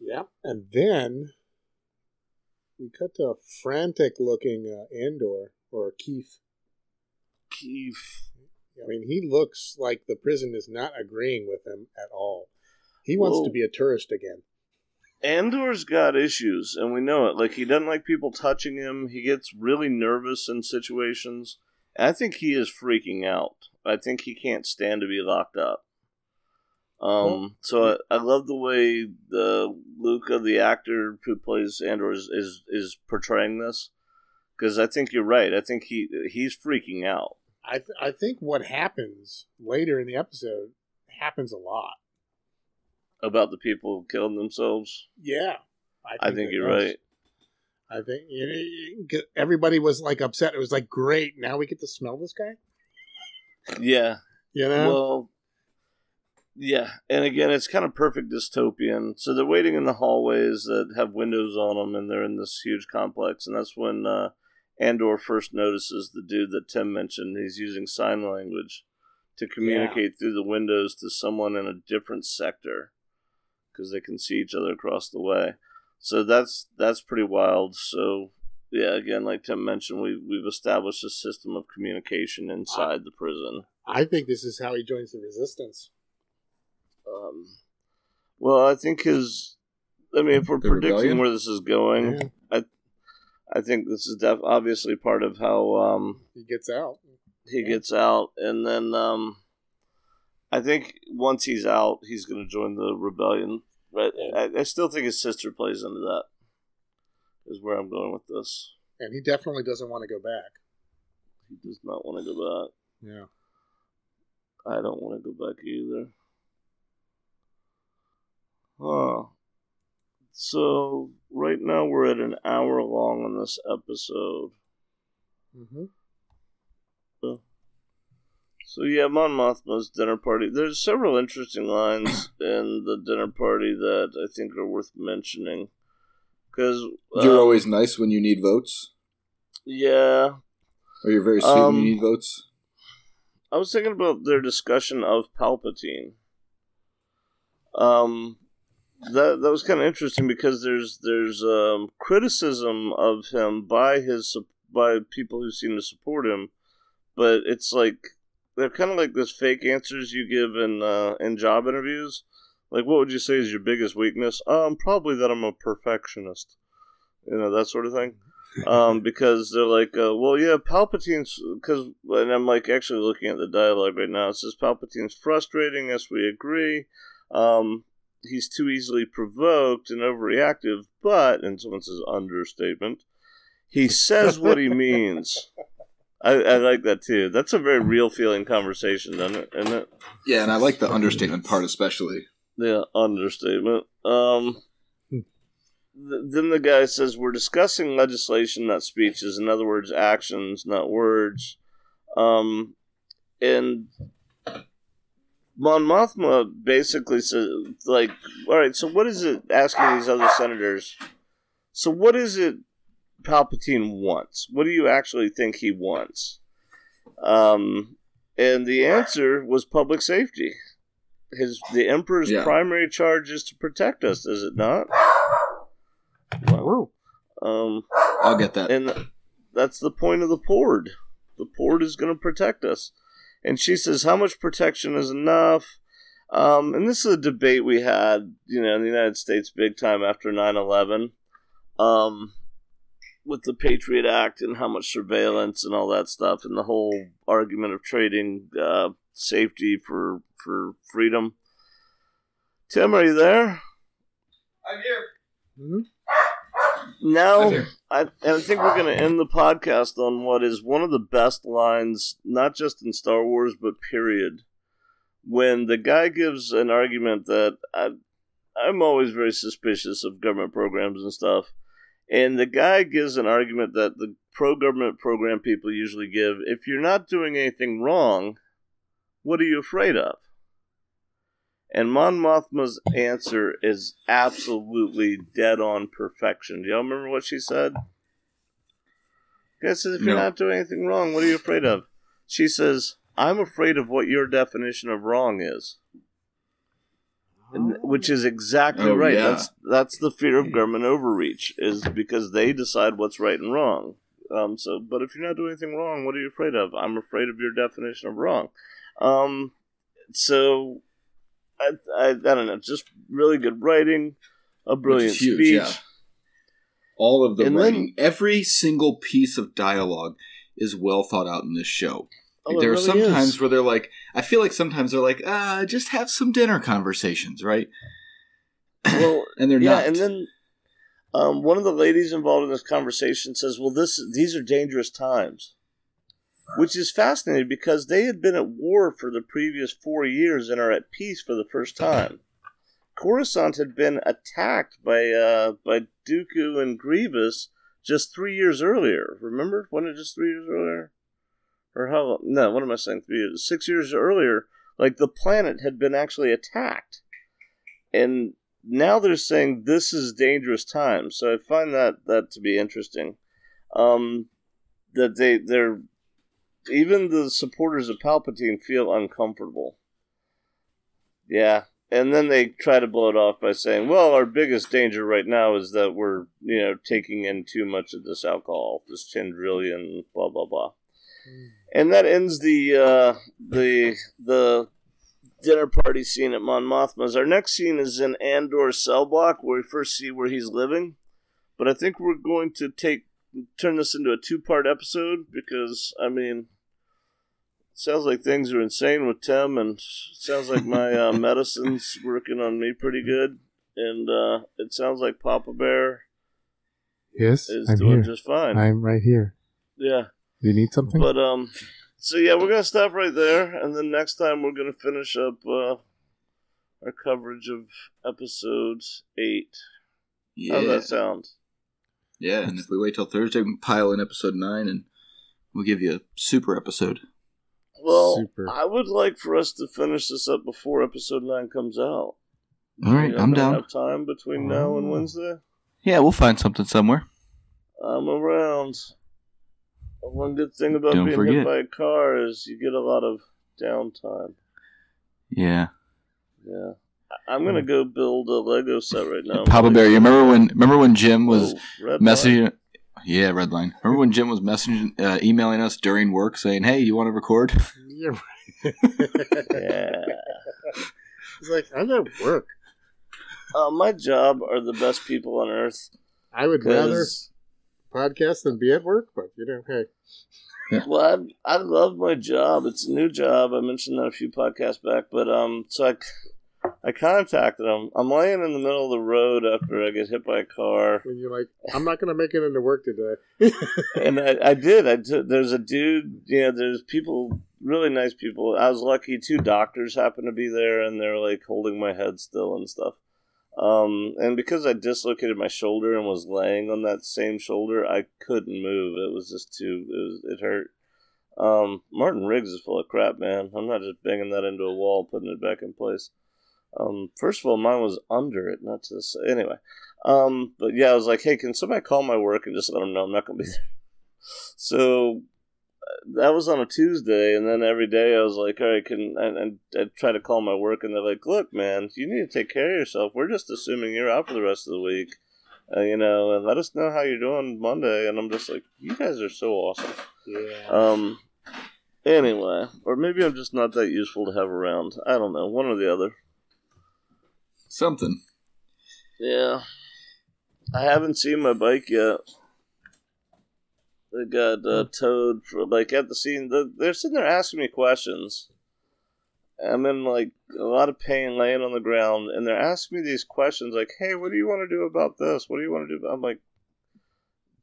Yeah. And then we cut to a frantic looking uh, Andor or Keef. Keef, I mean, he looks like the prison is not agreeing with him at all. He wants Whoa. to be a tourist again. Andor's got issues, and we know it. Like he doesn't like people touching him. He gets really nervous in situations. I think he is freaking out. I think he can't stand to be locked up. Um, so I, I love the way the Luna, the actor who plays Andor, is is, is portraying this because I think you're right. I think he he's freaking out. I th- I think what happens later in the episode happens a lot. About the people killing themselves. Yeah, I think it you're does. right. I think you know, everybody was like upset. It was like, great, now we get to smell this guy. Yeah. You know, Well, yeah, and again, it's kind of perfect dystopian. So they're waiting in the hallways that have windows on them, and they're in this huge complex, and that's when uh, Andor first notices the dude that Tim mentioned. He's using sign language to communicate through the windows to someone in a different sector because they can see each other across the way. So that's that's pretty wild. So yeah, again, like Tim mentioned, we we've established a system of communication inside the prison. I think this is how he joins the resistance. Um, well, I think his. I mean, if we're The predicting rebellion? where this is going, Yeah, I, I think this is def- obviously part of how um, he gets out. he gets out, and then um, I think once he's out, he's going to join the rebellion. But I, I still think his sister plays into that. Is where I'm going with this. And he definitely doesn't want to go back. He does not want to go back. Yeah. I don't want to go back either. Huh. So right now we're at an hour long on this episode. hmm So yeah, Mon Mothma's dinner party. There's several interesting lines in the dinner party that I think are worth mentioning. Because You're always nice when you need votes, yeah, or you're very sweet when Um, you need votes. I was thinking about their discussion of Palpatine. Um, that that was kind of interesting because there's there's um, criticism of him by his by people who seem to support him, but it's like they're kind of like those fake answers you give in uh, in job interviews. Like, what would you say is your biggest weakness? Um, probably that I'm a perfectionist. You know that sort of thing um, because they're like, uh, well, yeah, Palpatine's because, and I'm like actually looking at the dialogue right now. It says Palpatine's frustrating. Yes, we agree. Um, he's too easily provoked and overreactive, but and someone says understatement. He says what he means. I, I like that too. That's a very real feeling conversation, doesn't it? Isn't it? Yeah, and I like the understatement part especially. Yeah, understatement. Um, th- then the guy says, "We're discussing legislation, not speeches. In other words, actions, not words." Um, and Mon Mothma basically says, "Like, all right, so what is it?" Asking these other senators, "So what is it Palpatine wants? What do you actually think he wants?" Um, and the answer was public safety his the emperor's Yeah. primary charge is to protect us, is it not? Wow. Um, I'll get that. and that's the point of the port. The port is going to protect us. And she says, "How much protection is enough?" Um, and this is a debate we had, you know, in the United States, big time after 9-11, um, with the Patriot Act and how much surveillance and all that stuff, and the whole argument of trading uh, safety for for freedom. Tim, are you there? I'm here. hmm Now, I'm here. I, and I think we're going to end the podcast on what is one of the best lines, not just in Star Wars, but period. When the guy gives an argument that I, I'm always very suspicious of government programs and stuff, and the guy gives an argument that the pro government program people usually give if you're not doing anything wrong, what are you afraid of? And Mon Mothma's answer is absolutely dead on perfection. Do y'all remember what she said? Guy says, if you're No. not doing anything wrong, what are you afraid of? She says, I'm afraid of what your definition of wrong is. And- which is exactly Oh, right. yeah. That's that's the fear of government overreach, is because they decide what's right and wrong. Um, so, but if you're not doing anything wrong, what are you afraid of? I'm afraid of your definition of wrong. Um, so, I, I, I don't know, just really good writing, a brilliant huge, speech. yeah. All of the And then- writing, every single piece of dialogue is well thought out in this show. Oh, there are really some is. times where they're like, I feel like sometimes they're like, uh, just have some dinner conversations, right? Well, and they're yeah, not. and then um, one of the ladies involved in this conversation says, "Well, this these are dangerous times," which is fascinating because they had been at war for the previous four years and are at peace for the first time. Coruscant had been attacked by uh, by Dooku and Grievous just three years earlier. Remember, wasn't it just three years earlier? Or how? No, what am I saying? Three years, six years earlier. Like the planet had been actually attacked, and now they're saying this is dangerous times. So I find that that to be interesting. Um, that they they're even the supporters of Palpatine feel uncomfortable. Yeah, and then they try to blow it off by saying, "Well, our biggest danger right now is that we're you know taking in too much of this alcohol, this Chandrillion, blah blah blah." And that ends the uh, the the dinner party scene at Mon Mothma's. Our next scene is in Andor's cell block, where we first see where he's living. But I think we're going to take turn this into a two part episode because I mean, sounds like things are insane with Tim, and sounds like my uh, medicine's working on me pretty good, and uh, it sounds like Papa Bear Yes, is I'm doing here. just fine. I'm right here. yeah. Do you need something? But um, so yeah, we're gonna stop right there, and then next time we're gonna finish up uh, our coverage of episode eight. yeah, does that sound? yeah. And if we wait till Thursday, we can pile in episode nine, and we'll give you a super episode. Well, Super. I would like for us to finish this up before episode nine comes out. All right, You I'm down. Have time between now and Oh. Wednesday. Yeah, we'll find something somewhere. I'm around. One good thing about Don't being forget. hit by a car is you get a lot of downtime. Yeah, Yeah. I- I'm gonna go build a Lego set right now. Papa Bear. You remember when? Remember when Jim was Oh, red line. messaging? Yeah, red line. Remember when Jim was messaging, uh, emailing us during work, saying, "Hey, you want to record?" Yeah. Yeah. It's like I'm at work. Uh, my job are the best people on earth. I would rather 'cause- podcast than be at work, but you know, hey, Well, I, I love my job. It's a new job. I mentioned that a few podcasts back, but um, so I, I contacted them. I'm laying in the middle of the road after I get hit by a car, And you're like, I'm not going to make it into work today. and I, I did. I did. There's a dude. You know, there's people, really nice people. I was lucky. Two doctors happened to be there, and they're like holding my head still and stuff. Um, and because I dislocated my shoulder and was laying on that same shoulder, I couldn't move. It was just too. It was. It hurt. Um, Martin Riggs is full of crap, man. I'm not just banging that into a wall, putting it back in place. Um, first of all, mine was under it, not to say. Anyway, um, but yeah, I was like, hey, can somebody call my work and just let them know I'm not gonna be there? So that was on a Tuesday, and then every day I was like, all right, can and, and I try to call my work, and they're like, look, man, you need to take care of yourself. We're just assuming you're out for the rest of the week, uh, you know, and let us know how you're doing Monday. And I'm just like, you guys are so awesome. Yeah. Um. Anyway, or maybe I'm just not that useful to have around. I don't know, one or the other. Something. Yeah. I haven't seen my bike yet. They got uh, towed for like at the scene. They're, they're sitting there asking me questions. I'm in like a lot of pain, laying on the ground, and they're asking me these questions like, "Hey, what do you want to do about this? What do you want to do?" I'm like,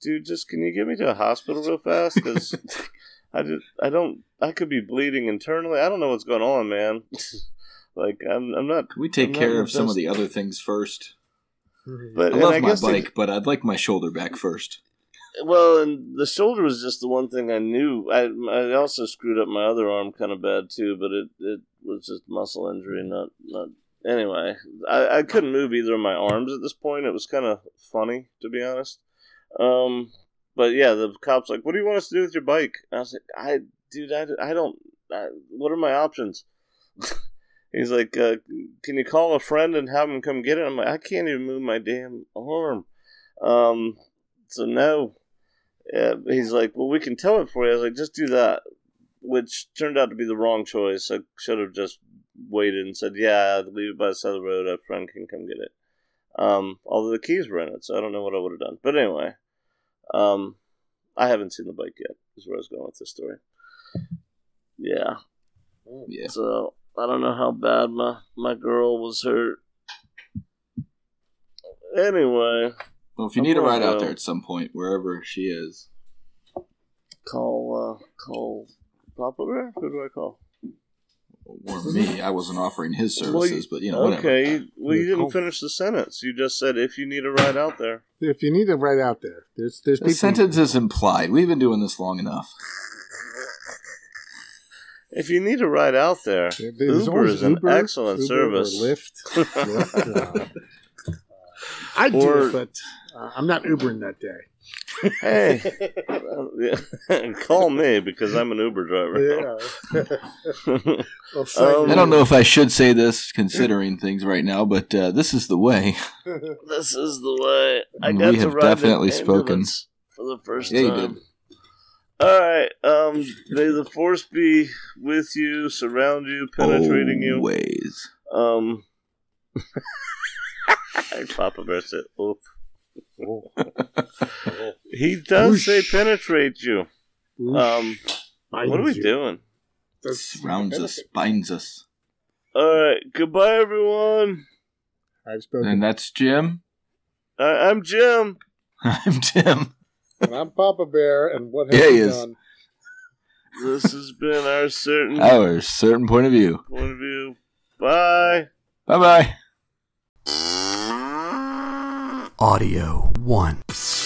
"Dude, just can you get me to a hospital real fast? Because I just, I don't, I could be bleeding internally. I don't know what's going on, man. like, I'm, I'm not Can we take I'm care of some of the other things first? But I love I my guess they- bike, but I'd like my shoulder back first. Well, and the shoulder was just the one thing I knew. I I also screwed up my other arm kind of bad too, but it, it was just muscle injury, not not. Anyway, I, I couldn't move either of my arms at this point. It was kind of funny to be honest. Um, but yeah, the cops like, "What do you want us to do with your bike?" I was like, "I, dude, I, I don't. I, what are my options?" He's like, uh, "Can you call a friend and have him come get it?" I'm like, "I can't even move my damn arm." Um, so no. Yeah, he's like, well, we can tow it for you. I was like, just do that, which turned out to be the wrong choice. I should have just waited and said, yeah, leave it by the side of the road. A friend can come get it. Um, although the keys were in it, so I don't know what I would have done. But anyway, um, I haven't seen the bike yet. Is where I was going with this story. Yeah. Yeah. So I don't know how bad my my girl was hurt. Anyway, Well, if you I'm need a ride out there at some point, wherever she is, call uh call Papa Bear. Who do I call? or me, I wasn't offering his Well, services, but you know, whatever. okay. Well, you didn't call- finish the sentence. You just said if you need a ride out there. If you need a ride out there, there's there's The sentence is implied. We've been doing this long enough. If you need a ride out there, there- there's Uber is an Uber, excellent Uber or service. Lyft. Lyft, uh, I do Or- it, but uh, I'm not Ubering that day. hey, yeah, call me because I'm an Uber driver. Yeah. I'll Um, I don't know if I should say this considering things right now, but uh, this is the way. this is the way. I We got to have ride definitely spoken. for the first Yeah, time. All right. Um, may the force be with you, surround you, penetrating you. Always. Um, Papa Bear said, "Oof." He does Whoosh. say penetrate you. Um, Binds what are we you. doing? That's- Surrounds us, binds us. All right. Goodbye, everyone. I've spoken. And that's Jim. I- I'm Jim. I'm Tim. And I'm Papa Bear, and what have Yeah, he you is. done? This has been our certain Our certain point of view. point of view. Bye. Bye bye. Audio 1.